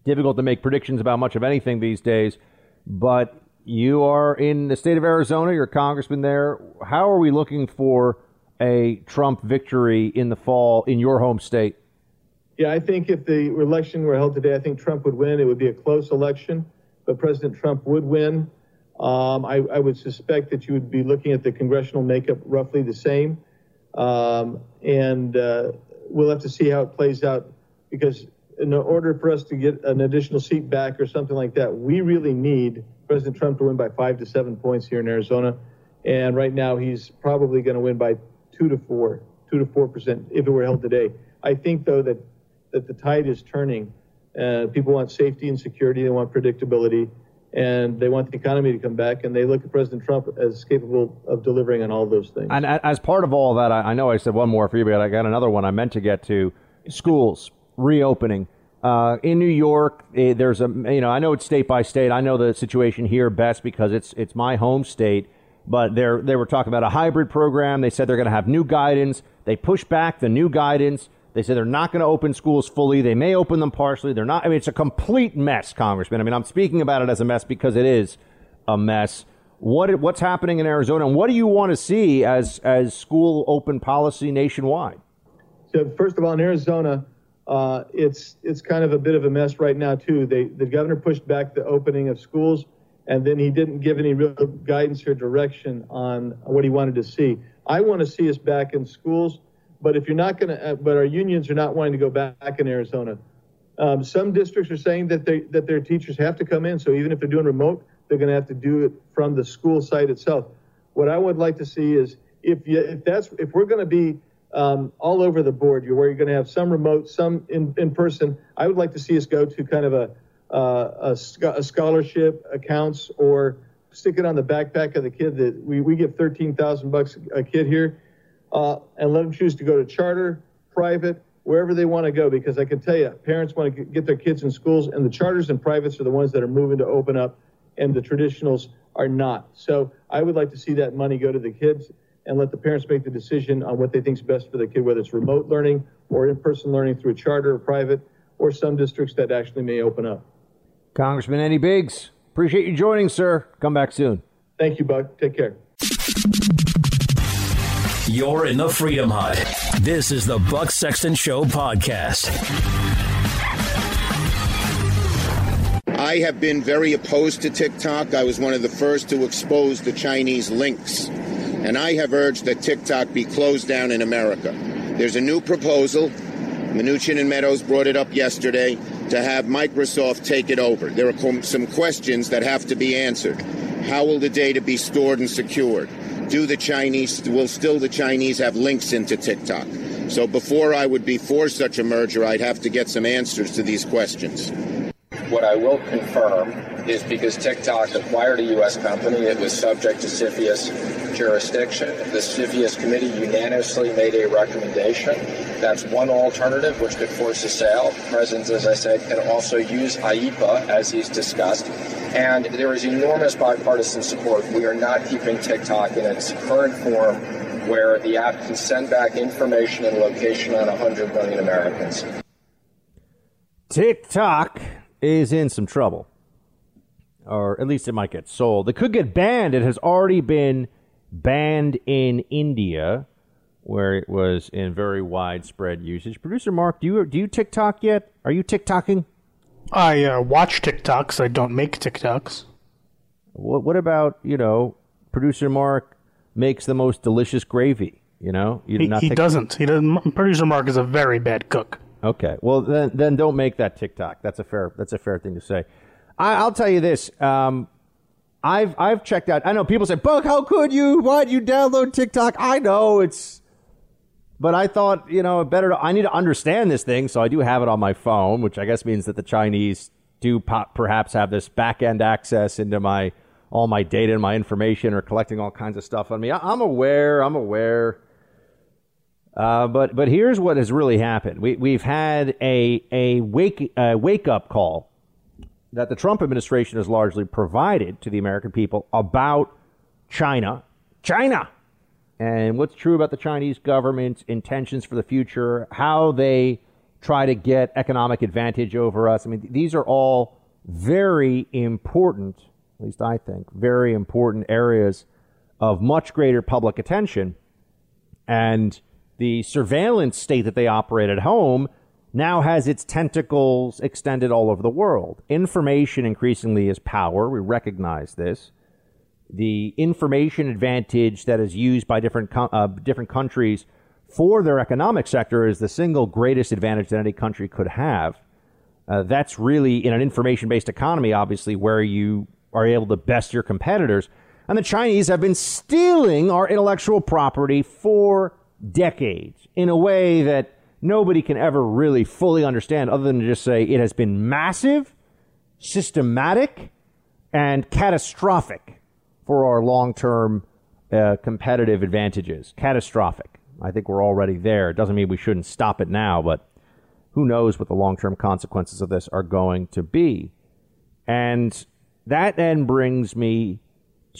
difficult to make predictions about much of anything these days, but you are in the state of Arizona. You're a congressman there. How are we looking for a Trump victory in the fall in your home state? Yeah, I think if the election were held today, I think Trump would win. It would be a close election, but President Trump would win. Um, I, I, would suspect that you would be looking at the congressional makeup roughly the same. Um, and uh, we'll have to see how it plays out because in order for us to get an additional seat back or something like that, we really need President Trump to win by five to seven points here in Arizona. And right now, he's probably going to win by two to four, two to four percent if it were held today. I think though that that the tide is turning. Uh, people want safety and security. They want predictability, and they want the economy to come back. And they look at President Trump as capable of delivering on all those things. And as part of all that, I, know I said one more for you, but I got another one I meant to get to: schools reopening. Uh, in New York, eh, there's a you know I know it's state by state. I know the situation here best because it's it's my home state but they they were talking about a hybrid program. They said they're going to have new guidance. They pushed back the new guidance. They said they're not going to open schools fully. They may open them partially. They're not. I mean, it's a complete mess, Congressman. I mean, I'm speaking about it as a mess because it is a mess. What what's happening in Arizona, and what do you want to see as as school open policy nationwide? So first of all, in Arizona, uh, it's it's kind of a bit of a mess right now too. They the governor pushed back the opening of schools and then he didn't give any real guidance or direction on what he wanted to see. I want to see us back in schools, but if you're not going to, uh, but our unions are not wanting to go back in Arizona. Um, some districts are saying that they that their teachers have to come in, so even if they're doing remote, they're going to have to do it from the school site itself. What I would like to see is if you, if that's if we're going to be um, all over the board, where you're going to have some remote, some in, in person. I would like to see us go to kind of a, uh, a, a, scholarship accounts or stick it on the backpack of the kid that we, we give 13,000 bucks a kid here uh, and let them choose to go to charter, private, wherever they want to go. Because I can tell you, parents want to get their kids in schools and the charters and privates are the ones that are moving to open up and the traditionals are not. So I would like to see that money go to the kids and let the parents make the decision on what they think is best for the kid, whether it's remote learning or in-person learning through a charter or private, or some districts that actually may open up. Congressman Andy Biggs, appreciate you joining, sir. Come back soon. Thank you, Buck. Take care. You're in the Freedom Hut. This is the Buck Sexton Show podcast. I have been very opposed to TikTok. I was one of the first to expose the Chinese links. And I have urged that TikTok be closed down in America. There's a new proposal. Mnuchin and Meadows brought it up yesterday to have Microsoft take it over. There are some questions that have to be answered. How will the data be stored and secured? Do the Chinese, will still the Chinese have links into TikTok? So before I would be for such a merger, I'd have to get some answers to these questions. What I will confirm is because TikTok acquired a U.S. company, it was subject to CFIUS jurisdiction. The CFIUS committee unanimously made a recommendation. That's one alternative which could force a sale. Presidents, as I said, can also use IEEPA, as he's discussed. And there is enormous bipartisan support. We are not keeping TikTok in its current form where the app can send back information and location on 100 million Americans. TikTok is in some trouble. Or at least it might get sold. It could get banned. It has already been banned in India, where it was in very widespread usage. Producer Mark, do you do you TikTok yet? Are you TikToking? I uh, watch TikToks. I don't make TikToks. What What about you know? Producer Mark makes the most delicious gravy. You know, you he, he doesn't. He doesn't. Producer Mark is a very bad cook. Okay. Well, then then don't make that TikTok. That's a fair that's a fair thing to say. I, will tell you this. Um, I've I've checked out. I know people say, "Buck, how could you? Why'd you download TikTok?" I know it's, but I thought you know better. To, I need to understand this thing, so I do have it on my phone, which I guess means that the Chinese do pop, perhaps have this back end access into my all my data and my information, or collecting all kinds of stuff on me. I, I'm aware. I'm aware. Uh, but but here's what has really happened. We we've had a a wake a wake up call that the Trump administration has largely provided to the American people about China, China, and what's true about the Chinese government's intentions for the future, how they try to get economic advantage over us. I mean, these are all very important, at least I think, very important areas of much greater public attention. And the surveillance state that they operate at home now has its tentacles extended all over the world. Information increasingly is power. We recognize this. The information advantage that is used by different uh, different countries for their economic sector is the single greatest advantage that any country could have. Uh, that's really in an information based economy, obviously, where you are able to best your competitors. And the Chinese have been stealing our intellectual property for decades in a way that nobody can ever really fully understand other than to just say it has been massive, systematic, and catastrophic for our long term uh, competitive advantages. Catastrophic. I think we're already there. It doesn't mean we shouldn't stop it now, but who knows what the long term consequences of this are going to be. And that then brings me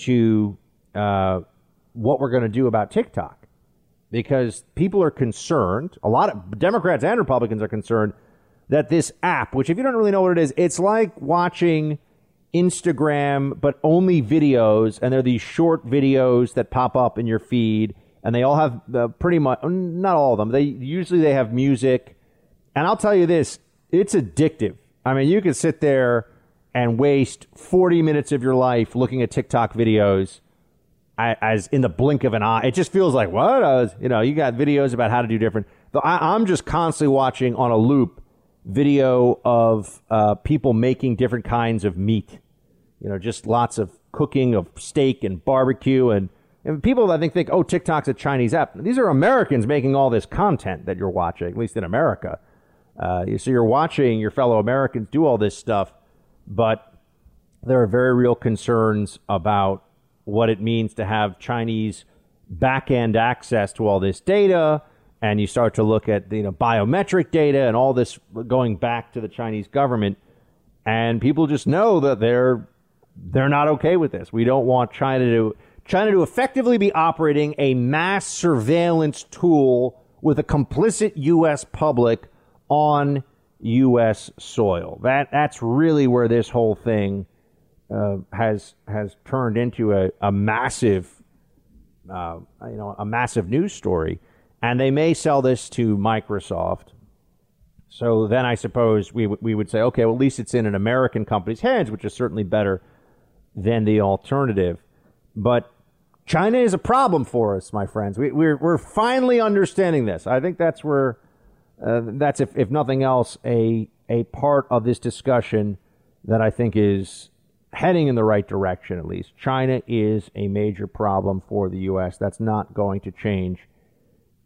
to uh, what we're going to do about TikTok because people are concerned. A lot of Democrats and Republicans are concerned that this app, which if you don't really know what it is, it's like watching Instagram, but only videos, and they're these short videos that pop up in your feed, and they all have uh, pretty much not all of them. They usually they have music, and I'll tell you this: it's addictive. I mean, you can sit there and waste 40 minutes of your life looking at TikTok videos as in the blink of an eye. It just feels like what I was, you know. You got videos about how to do different. I, am just constantly watching on a loop video of uh, people making different kinds of meat. You know, just lots of cooking of steak and barbecue and And people, I think, think, oh, TikTok's a Chinese app. These are Americans making all this content that you're watching, at least in America. Uh, so you're watching your fellow Americans do all this stuff, but there are very real concerns about what it means to have Chinese back end access to all this data. And you start to look at you know biometric data and all this going back to the Chinese government, and people just know that they're they're not okay with this. We don't want China to China to effectively be operating a mass surveillance tool with a complicit U.S. public on U.S. soil. That that's really where this whole thing uh, has has turned into a, a massive, uh, you know, a massive news story, and they may sell this to Microsoft. So then I suppose we w- we would say, okay, well at least it's in an American company's hands, which is certainly better than the alternative. But China is a problem for us, my friends. We, we're we're finally understanding this. I think that's where uh, that's if if nothing else a a part of this discussion that I think is heading in the right direction. At least China is a major problem for the U.S. That's not going to change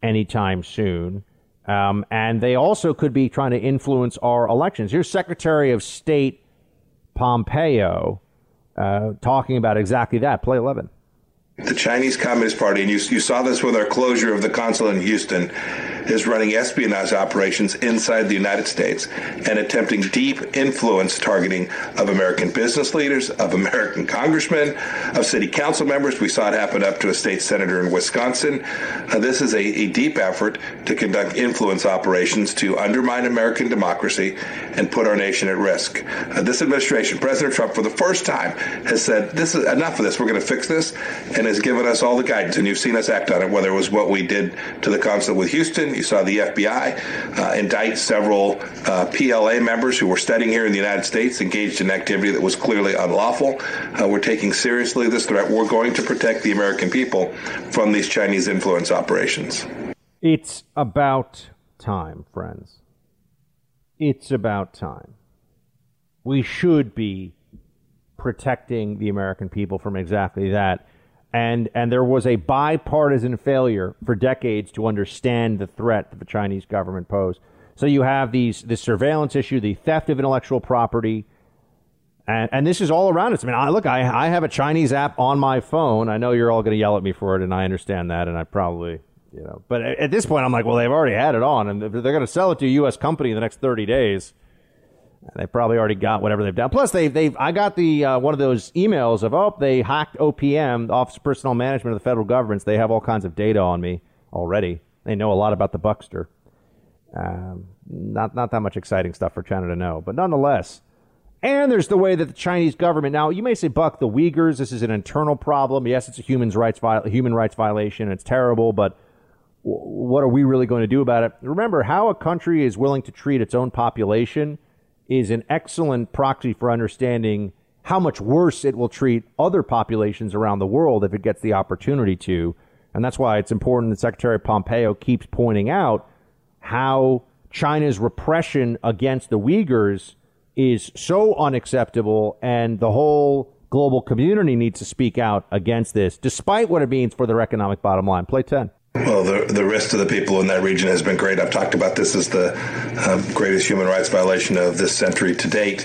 anytime soon. Um, and they also could be trying to influence our elections. Here's Secretary of State Pompeo uh, talking about exactly that. Play 11. The Chinese Communist Party, and you, you saw this with our closure of the consulate in Houston, is running espionage operations inside the United States and attempting deep influence targeting of American business leaders, of American congressmen, of city council members. We saw it happen up to a state senator in Wisconsin. Uh, this is a, a, deep effort to conduct influence operations to undermine American democracy and put our nation at risk. Uh, this administration, President Trump, for the first time, has said, "This is enough of this. We're going to fix this," and has given us all the guidance. And you've seen us act on it, whether it was what we did to the consulate with Houston. You saw the FBI uh, indict several uh, PLA members who were studying here in the United States, engaged in activity that was clearly unlawful. Uh, we're taking seriously this threat. We're going to protect the American people from these Chinese influence operations. It's about time, friends. It's about time. We should be protecting the American people from exactly that and and there was a bipartisan failure for decades to understand the threat that the Chinese government posed. So you have these this surveillance issue, the theft of intellectual property, and and this is all around us. I mean, I, look, I I have a Chinese app on my phone. I know you're all going to yell at me for it, and I understand that, and I probably you know, but at this point, I'm like, well, they've already had it on, and they're going to sell it to a U.S. company in the next 30 days. They probably already got whatever they've done. Plus, they they I got the uh, one of those emails of oh they hacked OPM, the Office of Personnel Management of the federal government. They have all kinds of data on me already. They know a lot about the Buckster. Um, not not that much exciting stuff for China to know, but nonetheless. And there's the way that the Chinese government now. You may say, Buck, the Uyghurs. This is an internal problem. Yes, it's a human rights viol- human rights violation. It's terrible, but w- what are we really going to do about it? Remember how a country is willing to treat its own population is an excellent proxy for understanding how much worse it will treat other populations around the world if it gets the opportunity to. And that's why it's important that Secretary Pompeo keeps pointing out how China's repression against the Uyghurs is so unacceptable and the whole global community needs to speak out against this, despite what it means for their economic bottom line. Play 10. Well, the, the rest of the people in that region has been great. I've talked about this as the uh, greatest human rights violation of this century to date.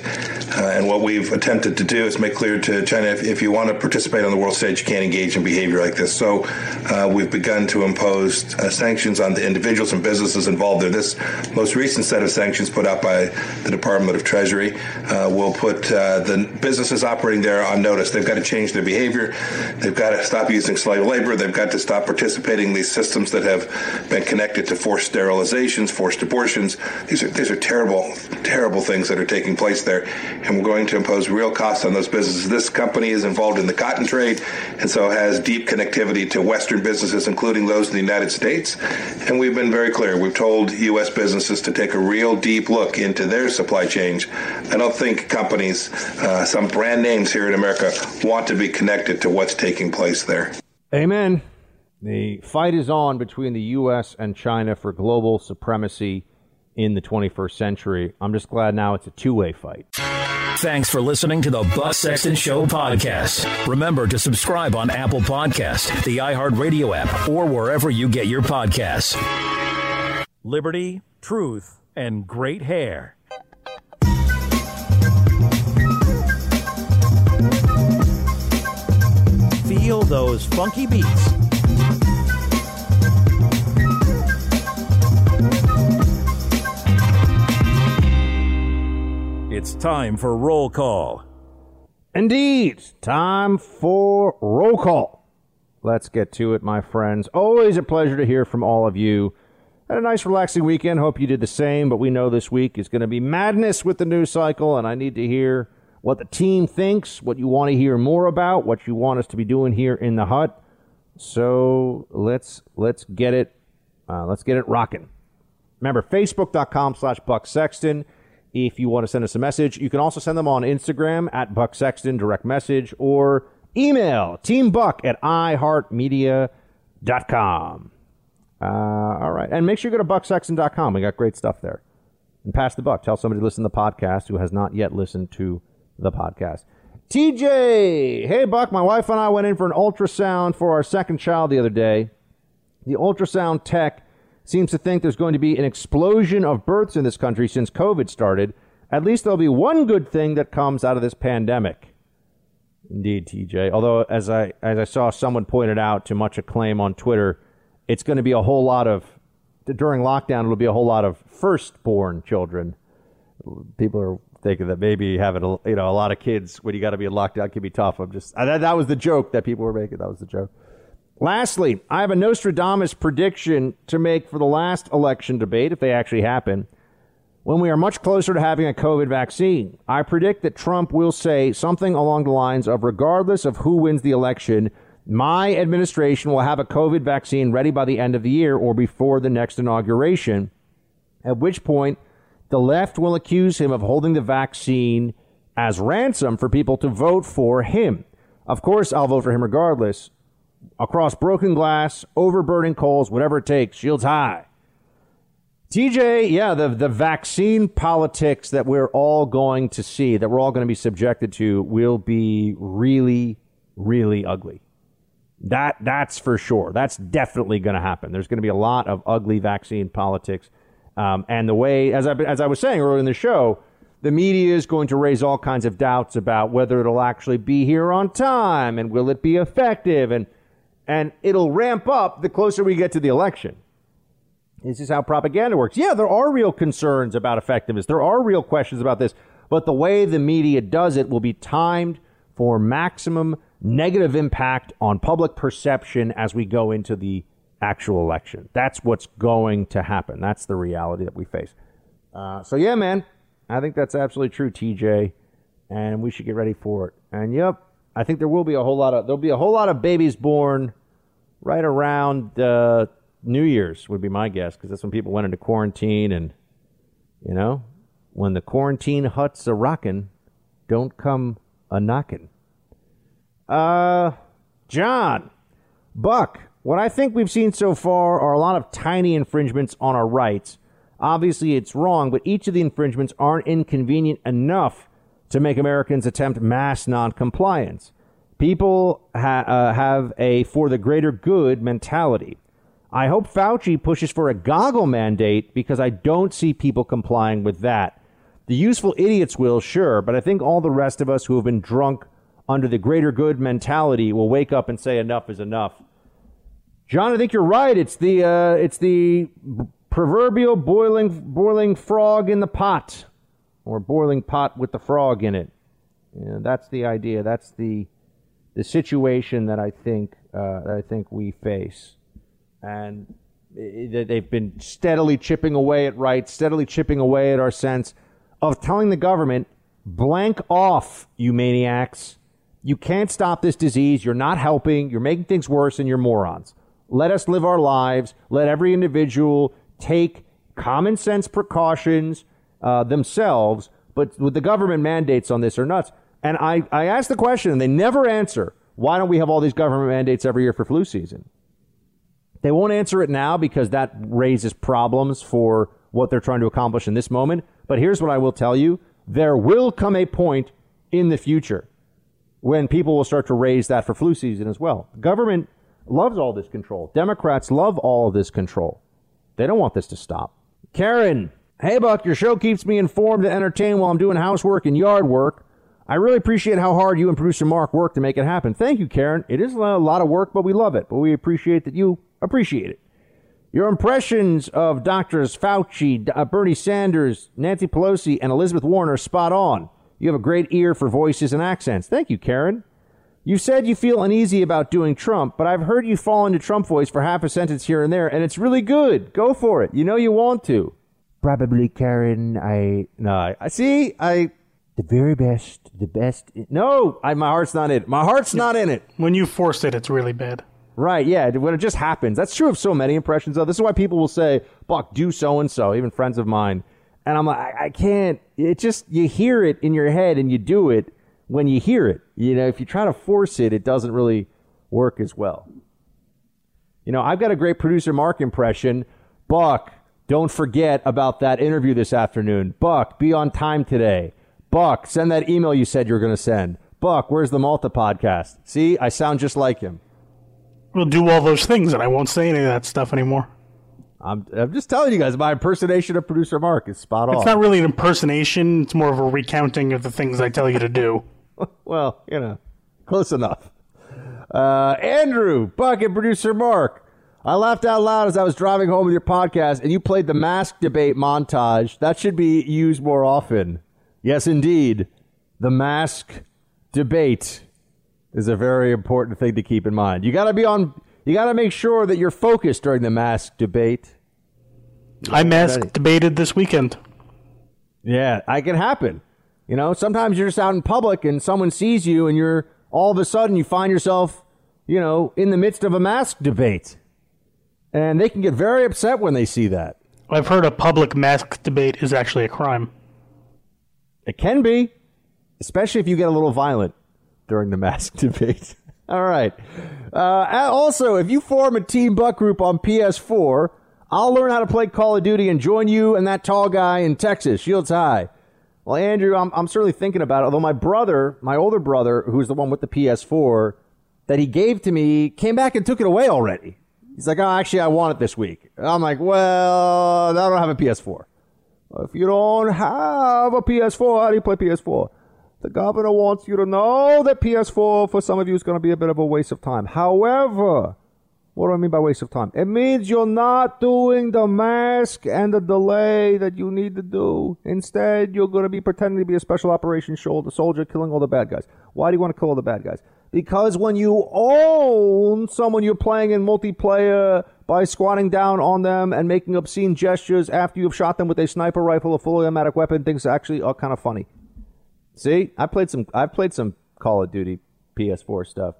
Uh, and what we've attempted to do is make clear to China if, if, you want to participate on the world stage, you can't engage in behavior like this. So uh, we've begun to impose uh, sanctions on the individuals and businesses involved in this most recent set of sanctions put out by the Department of Treasury uh, will put uh, the businesses operating there on notice. They've got to change their behavior. They've got to stop using slave labor. They've got to stop participating in these systems that have been connected to forced sterilizations, forced abortions. These are these are terrible, terrible things that are taking place there, and we're going to impose real costs on those businesses. This company is involved in the cotton trade, and so has deep connectivity to Western businesses, including those in the United States. And we've been very clear. We've told U.S. businesses to take a real deep look into their supply chains. I don't think companies, uh, some brand names here in America, want to be connected to what's taking place there. Amen. The fight is on between the U.S. and China for global supremacy in the 21st century. I'm just glad now it's a two way fight. Thanks for listening to the Buck Sexton Show podcast. Remember to subscribe on Apple Podcast, the iHeartRadio app, or wherever you get your podcasts. Liberty, truth, and great hair. Feel those funky beats. It's time for roll call. Indeed, time for roll call. Let's get to it, my friends. Always a pleasure to hear from all of you. Had a nice, relaxing weekend. Hope you did the same, but we know this week is going to be madness with the news cycle, and I need to hear what the team thinks, what you want to hear more about, what you want us to be doing here in the hut. So let's let's get it uh, let's get it rocking. Remember, facebook.com slash Buck Sexton if you want to send us a message. You can also send them on Instagram at Buck Sexton, direct message, or email teambuck at iheartmedia.com. Uh, all right. And make sure you go to bucksexton.com. We got great stuff there. And pass the buck. Tell somebody to listen to the podcast who has not yet listened to the podcast. TJ, hey Buck, my wife and I went in for an ultrasound for our second child the other day. The ultrasound tech seems to think there's going to be an explosion of births in this country since COVID started. At least there'll be one good thing that comes out of this pandemic. Indeed, TJ. Although, as I as I saw someone pointed out to much acclaim on Twitter, it's going to be a whole lot of during lockdown. It'll be a whole lot of firstborn children. People are thinking that maybe having a, you know a lot of kids when you got to be in lockdown can be tough. I'm just that, that was the joke that people were making. That was the joke. Lastly, I have a Nostradamus prediction to make for the last election debate, if they actually happen, when we are much closer to having a COVID vaccine. I predict that Trump will say something along the lines of regardless of who wins the election, my administration will have a COVID vaccine ready by the end of the year or before the next inauguration, at which point the left will accuse him of holding the vaccine as ransom for people to vote for him. Of course, I'll vote for him regardless across broken glass, over burning coals, whatever it takes, shields high. TJ, yeah, the, the vaccine politics that we're all going to see, that we're all going to be subjected to, will be really, really ugly. That that's for sure. That's definitely going to happen. There's going to be a lot of ugly vaccine politics, um, and the way, as I as I was saying earlier in the show, the media is going to raise all kinds of doubts about whether it'll actually be here on time and will it be effective and and it'll ramp up the closer we get to the election. This is how propaganda works. Yeah, there are real concerns about effectiveness. There are real questions about this, but the way the media does it will be timed for maximum negative impact on public perception as we go into the actual election. That's what's going to happen. That's the reality that we face. Uh, so yeah, man, I think that's absolutely true, TJ, and we should get ready for it. And yep, I think there will be a whole lot of there'll be a whole lot of babies born right around uh, New Year's would be my guess because that's when people went into quarantine and you know when the quarantine huts are rocking, don't come a knocking. Uh, John, Buck, what I think we've seen so far are a lot of tiny infringements on our rights. Obviously, it's wrong, but each of the infringements aren't inconvenient enough to make Americans attempt mass noncompliance. People ha- uh, have a for the greater good mentality. I hope Fauci pushes for a goggle mandate because I don't see people complying with that. The useful idiots will, sure, but I think all the rest of us who have been drunk under the greater good mentality will wake up and say enough is enough. John, I think you're right. It's the uh, it's the proverbial boiling boiling frog in the pot, or boiling pot with the frog in it. Yeah, that's the idea. That's the the situation that I think uh, that I think we face, and that they've been steadily chipping away at rights, steadily chipping away at our sense of telling the government, blank off, you maniacs. You can't stop this disease. You're not helping. You're making things worse, and you're morons. Let us live our lives. Let every individual take common sense precautions uh, themselves. But with the government mandates on this are nuts. And I, I ask the question, and they never answer why don't we have all these government mandates every year for flu season? They won't answer it now because that raises problems for what they're trying to accomplish in this moment. But here's what I will tell you there will come a point in the future when people will start to raise that for flu season as well. Government loves all this control. Democrats love all this control. They don't want this to stop. Karen, hey Buck, your show keeps me informed and entertained while I'm doing housework and yard work. I really appreciate how hard you and producer Mark work to make it happen. Thank you, Karen. It is a lot of work, but we love it. But we appreciate that you appreciate it. Your impressions of Doctors Fauci, uh, Bernie Sanders, Nancy Pelosi, and Elizabeth Warren are spot on. You have a great ear for voices and accents. Thank you, Karen. You said you feel uneasy about doing Trump, but I've heard you fall into Trump voice for half a sentence here and there, and it's really good. Go for it. You know you want to. Probably, Karen. I no. I see. I the very best. The best. No, I, my heart's not in it. My heart's not in it. When you force it, it's really bad. Right, yeah, when it just happens. That's true of so many impressions, though. This is why people will say, Buck, do so and so, even friends of mine. And I'm like, I, I can't. It just, you hear it in your head and you do it when you hear it. You know, if you try to force it, it doesn't really work as well. You know, I've got a great producer Mark impression. Buck, don't forget about that interview this afternoon. Buck, be on time today. Buck, send that email you said you were going to send. Buck, where's the Malta podcast? See, I sound just like him. We'll do all those things, and I won't say any of that stuff anymore. I'm, I'm just telling you guys, my impersonation of producer Mark is spot on. It's not really an impersonation; it's more of a recounting of the things I tell you to do. well, you know, close enough. Uh, Andrew, Buck, and producer Mark. I laughed out loud as I was driving home with your podcast, and you played the mask debate montage. That should be used more often. Yes, indeed. The mask debate is a very important thing to keep in mind. You got to be on. You got to make sure that you're focused during the mask debate. I mask debated this weekend. Yeah, it can happen. You know, sometimes you're just out in public and someone sees you, and you're all of a sudden you find yourself, you know, in the midst of a mask debate, and they can get very upset when they see that. I've heard a public mask debate is actually a crime. It can be, especially if you get a little violent during the mask debate. All right. Uh, also, if you form a Team Buck group on PS4, I'll learn how to play Call of Duty and join you and that tall guy in Texas, Shields High. Well, Andrew, I'm, I'm certainly thinking about it. Although my brother, my older brother, who's the one with the PS4 that he gave to me, came back and took it away already. He's like, oh, actually, I want it this week. I'm like, well, I don't have a PS4. If you don't have a PS4, how do you play PS4? The governor wants you to know that PS4 for some of you is going to be a bit of a waste of time. However, what do I mean by waste of time? It means you're not doing the mask and the delay that you need to do. Instead, you're going to be pretending to be a special operations soldier killing all the bad guys. Why do you want to kill all the bad guys? Because when you own someone you're playing in multiplayer by squatting down on them and making obscene gestures after you've shot them with a sniper rifle, a fully automatic weapon, things actually are kind of funny. See, I played some. I played some Call of Duty PS4 stuff.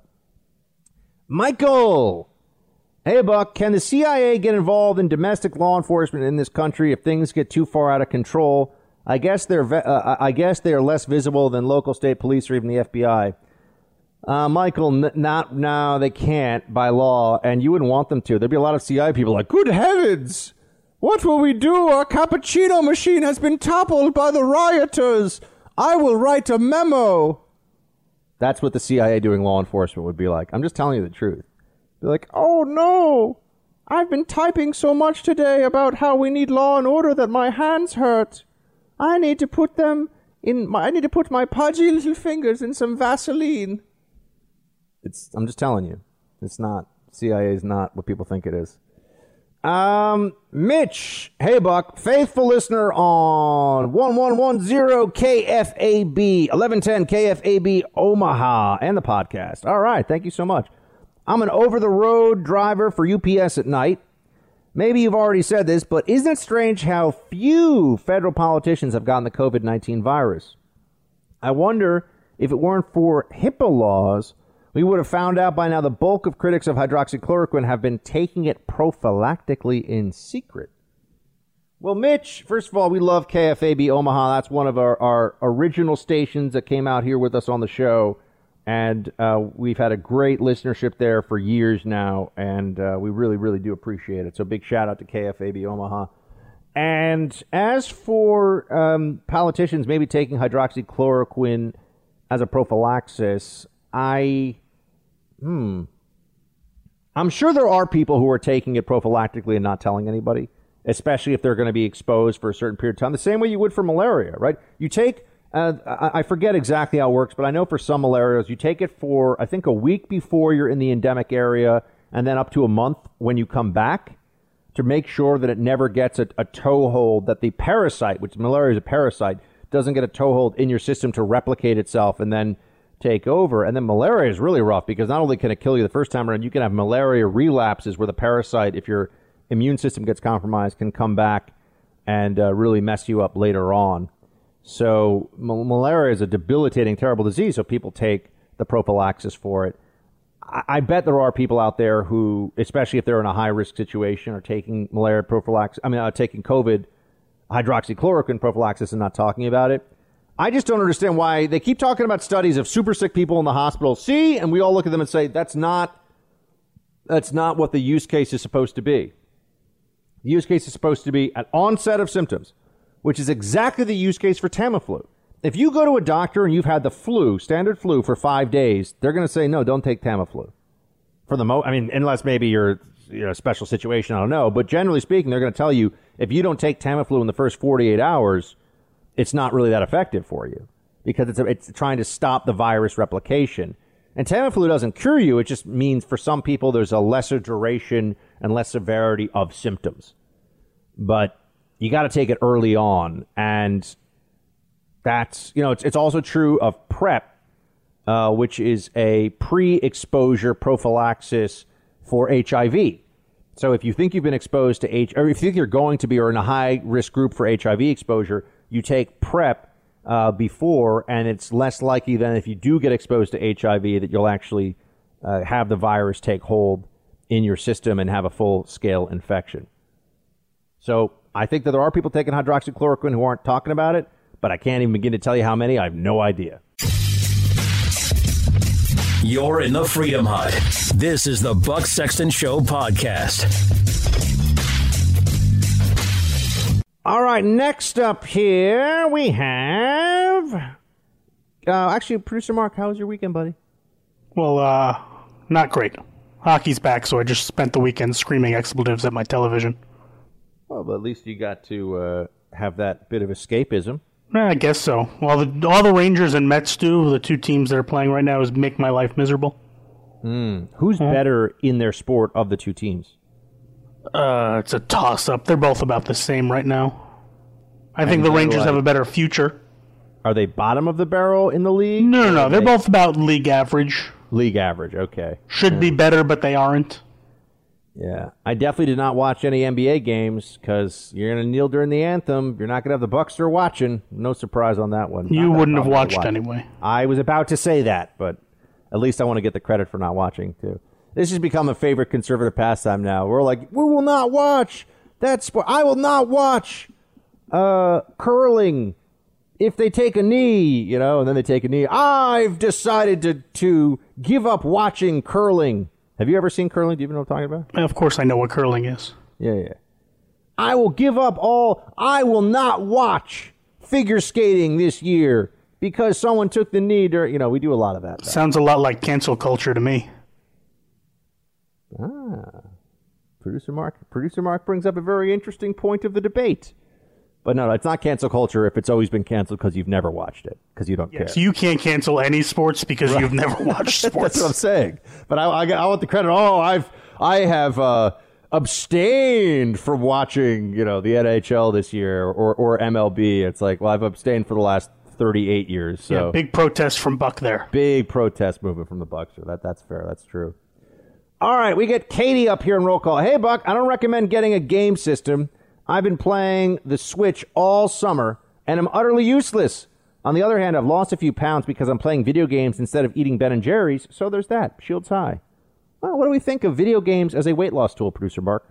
Michael, hey Buck, can the CIA get involved in domestic law enforcement in this country if things get too far out of control? I guess they're. Uh, I guess they are less visible than local state police or even the FBI. Uh, Michael, n- not now. They can't by law, and you wouldn't want them to. There'd be a lot of CIA people like, "Good heavens, what will we do? Our cappuccino machine has been toppled by the rioters." I will write a memo. That's what the CIA doing law enforcement would be like. I'm just telling you the truth. Be like, oh no, I've been typing so much today about how we need law and order that my hands hurt. I need to put them in. My, I need to put my pudgy little fingers in some Vaseline. It's. I'm just telling you, it's not. CIA is not what people think it is. Um, Mitch, hey Buck, faithful listener on 1110 KFAB, 1110 KFAB Omaha, and the podcast. All right, thank you so much. I'm an over the road driver for UPS at night. Maybe you've already said this, but isn't it strange how few federal politicians have gotten the COVID 19 virus? I wonder if it weren't for HIPAA laws we would have found out by now the bulk of critics of hydroxychloroquine have been taking it prophylactically in secret. Well, Mitch, first of all, we love KFAB Omaha. That's one of our, our original stations that came out here with us on the show. And uh, we've had a great listenership there for years now. And uh, we really, really do appreciate it. So big shout out to KFAB Omaha. And as for um, politicians maybe taking hydroxychloroquine as a prophylaxis, I, hmm, I'm sure there are people who are taking it prophylactically and not telling anybody, especially if they're going to be exposed for a certain period of time, the same way you would for malaria, right? You take, uh, I forget exactly how it works, but I know for some malarias, you take it for, I think, a week before you're in the endemic area and then up to a month when you come back to make sure that it never gets a, a toehold, that the parasite, which malaria is a parasite, doesn't get a toehold in your system to replicate itself and then take over. And then malaria is really rough because not only can it kill you the first time around, you can have malaria relapses where the parasite, if your immune system gets compromised, can come back and uh, really mess you up later on. So ma- malaria is a debilitating, terrible disease. So people take the prophylaxis for it. I, I bet there are people out there who, especially if they're in a high risk situation, are taking malaria prophylaxis. I mean, uh, taking COVID hydroxychloroquine prophylaxis and not talking about it. I just don't understand why they keep talking about studies of super sick people in the hospital. See, and we all look at them and say that's not that's not what the use case is supposed to be. The use case is supposed to be at onset of symptoms, which is exactly the use case for Tamiflu. If you go to a doctor and you've had the flu, standard flu, for five days, they're going to say no, don't take Tamiflu. For the mo, I mean, unless maybe you're you know, a special situation, I don't know. But generally speaking, they're going to tell you if you don't take Tamiflu in the first 48 hours, it's not really that effective for you because it's, it's trying to stop the virus replication. And Tamiflu doesn't cure you. It just means for some people there's a lesser duration and less severity of symptoms. But you got to take it early on. And that's, you know, it's, it's also true of PrEP, uh, which is a pre exposure prophylaxis for HIV. So if you think you've been exposed to H, or if you think you're going to be, or in a high risk group for HIV exposure, you take PrEP uh, before, and it's less likely than if you do get exposed to HIV that you'll actually uh, have the virus take hold in your system and have a full scale infection. So I think that there are people taking hydroxychloroquine who aren't talking about it, but I can't even begin to tell you how many. I have no idea. You're in the Freedom Hut. This is the Buck Sexton Show podcast. All right, next up here we have. Uh, actually, producer Mark, how was your weekend, buddy? Well, uh, not great. Hockey's back, so I just spent the weekend screaming expletives at my television. Well, but at least you got to uh, have that bit of escapism. Eh, I guess so. All the all the Rangers and Mets do, the two teams that are playing right now, is make my life miserable. Mm. Who's better in their sport of the two teams? Uh, it's a toss up. They're both about the same right now. I think And the they're Rangers have like- a better future. Are they bottom of the barrel in the league? No, no, Or no. are They're they- both about league average. league average. Okay. Should be better, but they aren't. Yeah, I definitely did not watch any NBA games because you're gonna kneel during the anthem. You're not gonna have the Bucks there watching. No surprise on that one. You wouldn't have probably watched watched. anyway. I was about to say that, but at least I want to get the credit for not watching too. This has become a favorite conservative pastime now. We're like, we will not watch that sport. I will not watch uh, curling if they take a knee, you know, and then they take a knee. I've decided to to give up watching curling. Have you ever seen curling? Do you even know what I'm talking about? Of course, I know what curling is. Yeah, yeah. I will give up all. I will not watch figure skating this year because someone took the knee. During, you know, we do a lot of that. Sounds a lot like cancel culture to me. Ah, producer Mark. Producer Mark brings up a very interesting point of the debate. But no, it's not cancel culture if it's always been canceled because you've never watched it because you don't care. So you can't cancel any sports because Right. you've never watched sports. That's what I'm saying. But I, I, I want the credit. Oh, I've I have uh, abstained from watching, you know, the NHL this year or or MLB. It's like, well, I've abstained for the last 38 years. So yeah, big protest from Buck there. big protest movement from the Bucks. So that that's fair. That's true. All right, we get Katie up here in roll call. Hey, Buck, I don't recommend getting a game system. I've been playing the Switch all summer and I'm utterly useless. On the other hand, I've lost a few pounds because I'm playing video games instead of eating Ben and Jerry's. So there's that. Shields high. Well, what do we think of video games as a weight loss tool, producer Mark?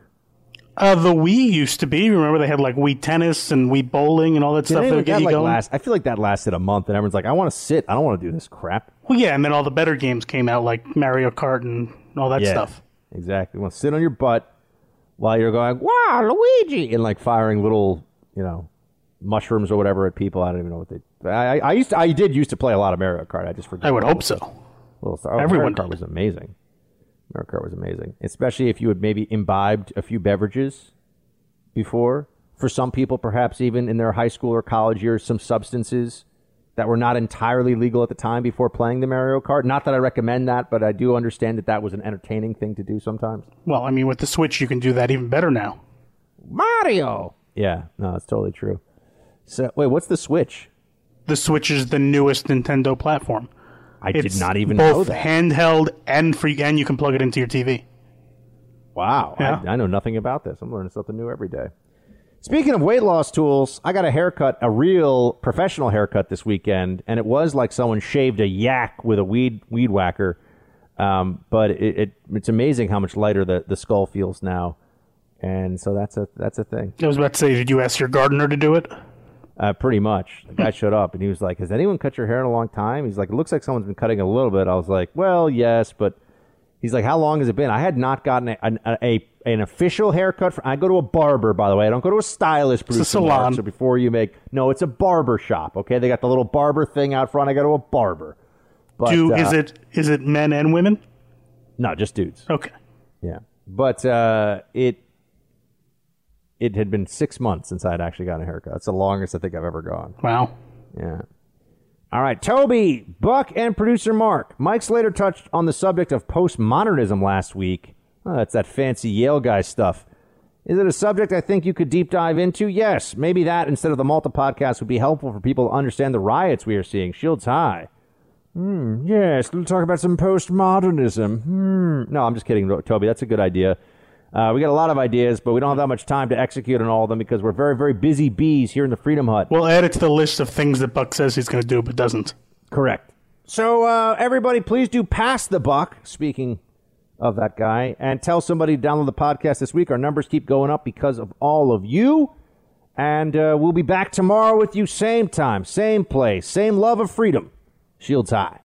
Uh, the Wii used to be. Remember they had like Wii tennis and Wii bowling and all that Did stuff that would get you like, going. last? I feel like that lasted a month, and everyone's like, "I want to sit. I don't want to do this crap." Well, yeah, and then all the better games came out like Mario Kart and all that Yeah, stuff. Exactly. You want to sit on your butt, while you're going, wow, Luigi, and like firing little, you know, mushrooms or whatever at people. I don't even know what they. I, I used to, I did used to play a lot of Mario Kart. I just forget. I would hope so. Little, oh, Everyone Mario Kart was amazing. Mario Kart was amazing, especially if you had maybe imbibed a few beverages before. For some people, perhaps even in their high school or college years, some substances that were not entirely legal at the time before playing the Mario Kart. Not that I recommend that, but I do understand that that was an entertaining thing to do sometimes. Well, I mean, with the Switch, you can do that even better now. Mario. Yeah, no, it's totally true. So, wait, what's the Switch? The Switch is the newest Nintendo platform. I did not even know both that. handheld and free, and you can plug it into your TV. Wow, Yeah. I, I know nothing about this. I'm learning something new every day. Speaking of weight loss tools, I got a haircut, a real professional haircut this weekend, and it was like someone shaved a yak with a weed weed whacker. Um, but it, it it's amazing how much lighter the, the skull feels now, and so that's a that's a thing. I was about to say, did you ask your gardener to do it? Uh, pretty much. The guy showed up and he was like, "Has anyone cut your hair in a long time?" He's like, "It looks like someone's been cutting a little bit." I was like, "Well, yes, but." He's like, "How long has it been?" I had not gotten a, an, a an official haircut. For, I go to a barber, by the way. I don't go to a stylist. It's a producer Mark, salon. So before you make no, it's a barber shop. Okay, they got the little barber thing out front. I go to a barber. But, do uh, is it is it men and women? No, just dudes. Okay. Yeah, but uh, it it had been six months since I had actually gotten a haircut. It's the longest I think I've ever gone. Wow. Yeah. All right, Toby, Buck, and producer Mark. Mike Slater touched on the subject of postmodernism last week. Oh, that's that fancy Yale guy stuff. Is it a subject I think you could deep dive into? Yes. Maybe that instead of the Malta podcast would be helpful for people to understand the riots we are seeing. Shields high. Hmm, yes, we'll talk about some postmodernism. Hmm. No, I'm just kidding, Toby. That's a good idea. Uh, we got a lot of ideas, but we don't have that much time to execute on all of them because we're very, very busy bees here in the Freedom Hut. We'll add it to the list of things that Buck says he's going to do but doesn't. Correct. So, uh, everybody, please do pass the buck. Speaking of that guy, and tell somebody to download the podcast this week. Our numbers keep going up because of all of you. And uh, we'll be back tomorrow with you, same time, same place, same love of freedom. Shields high.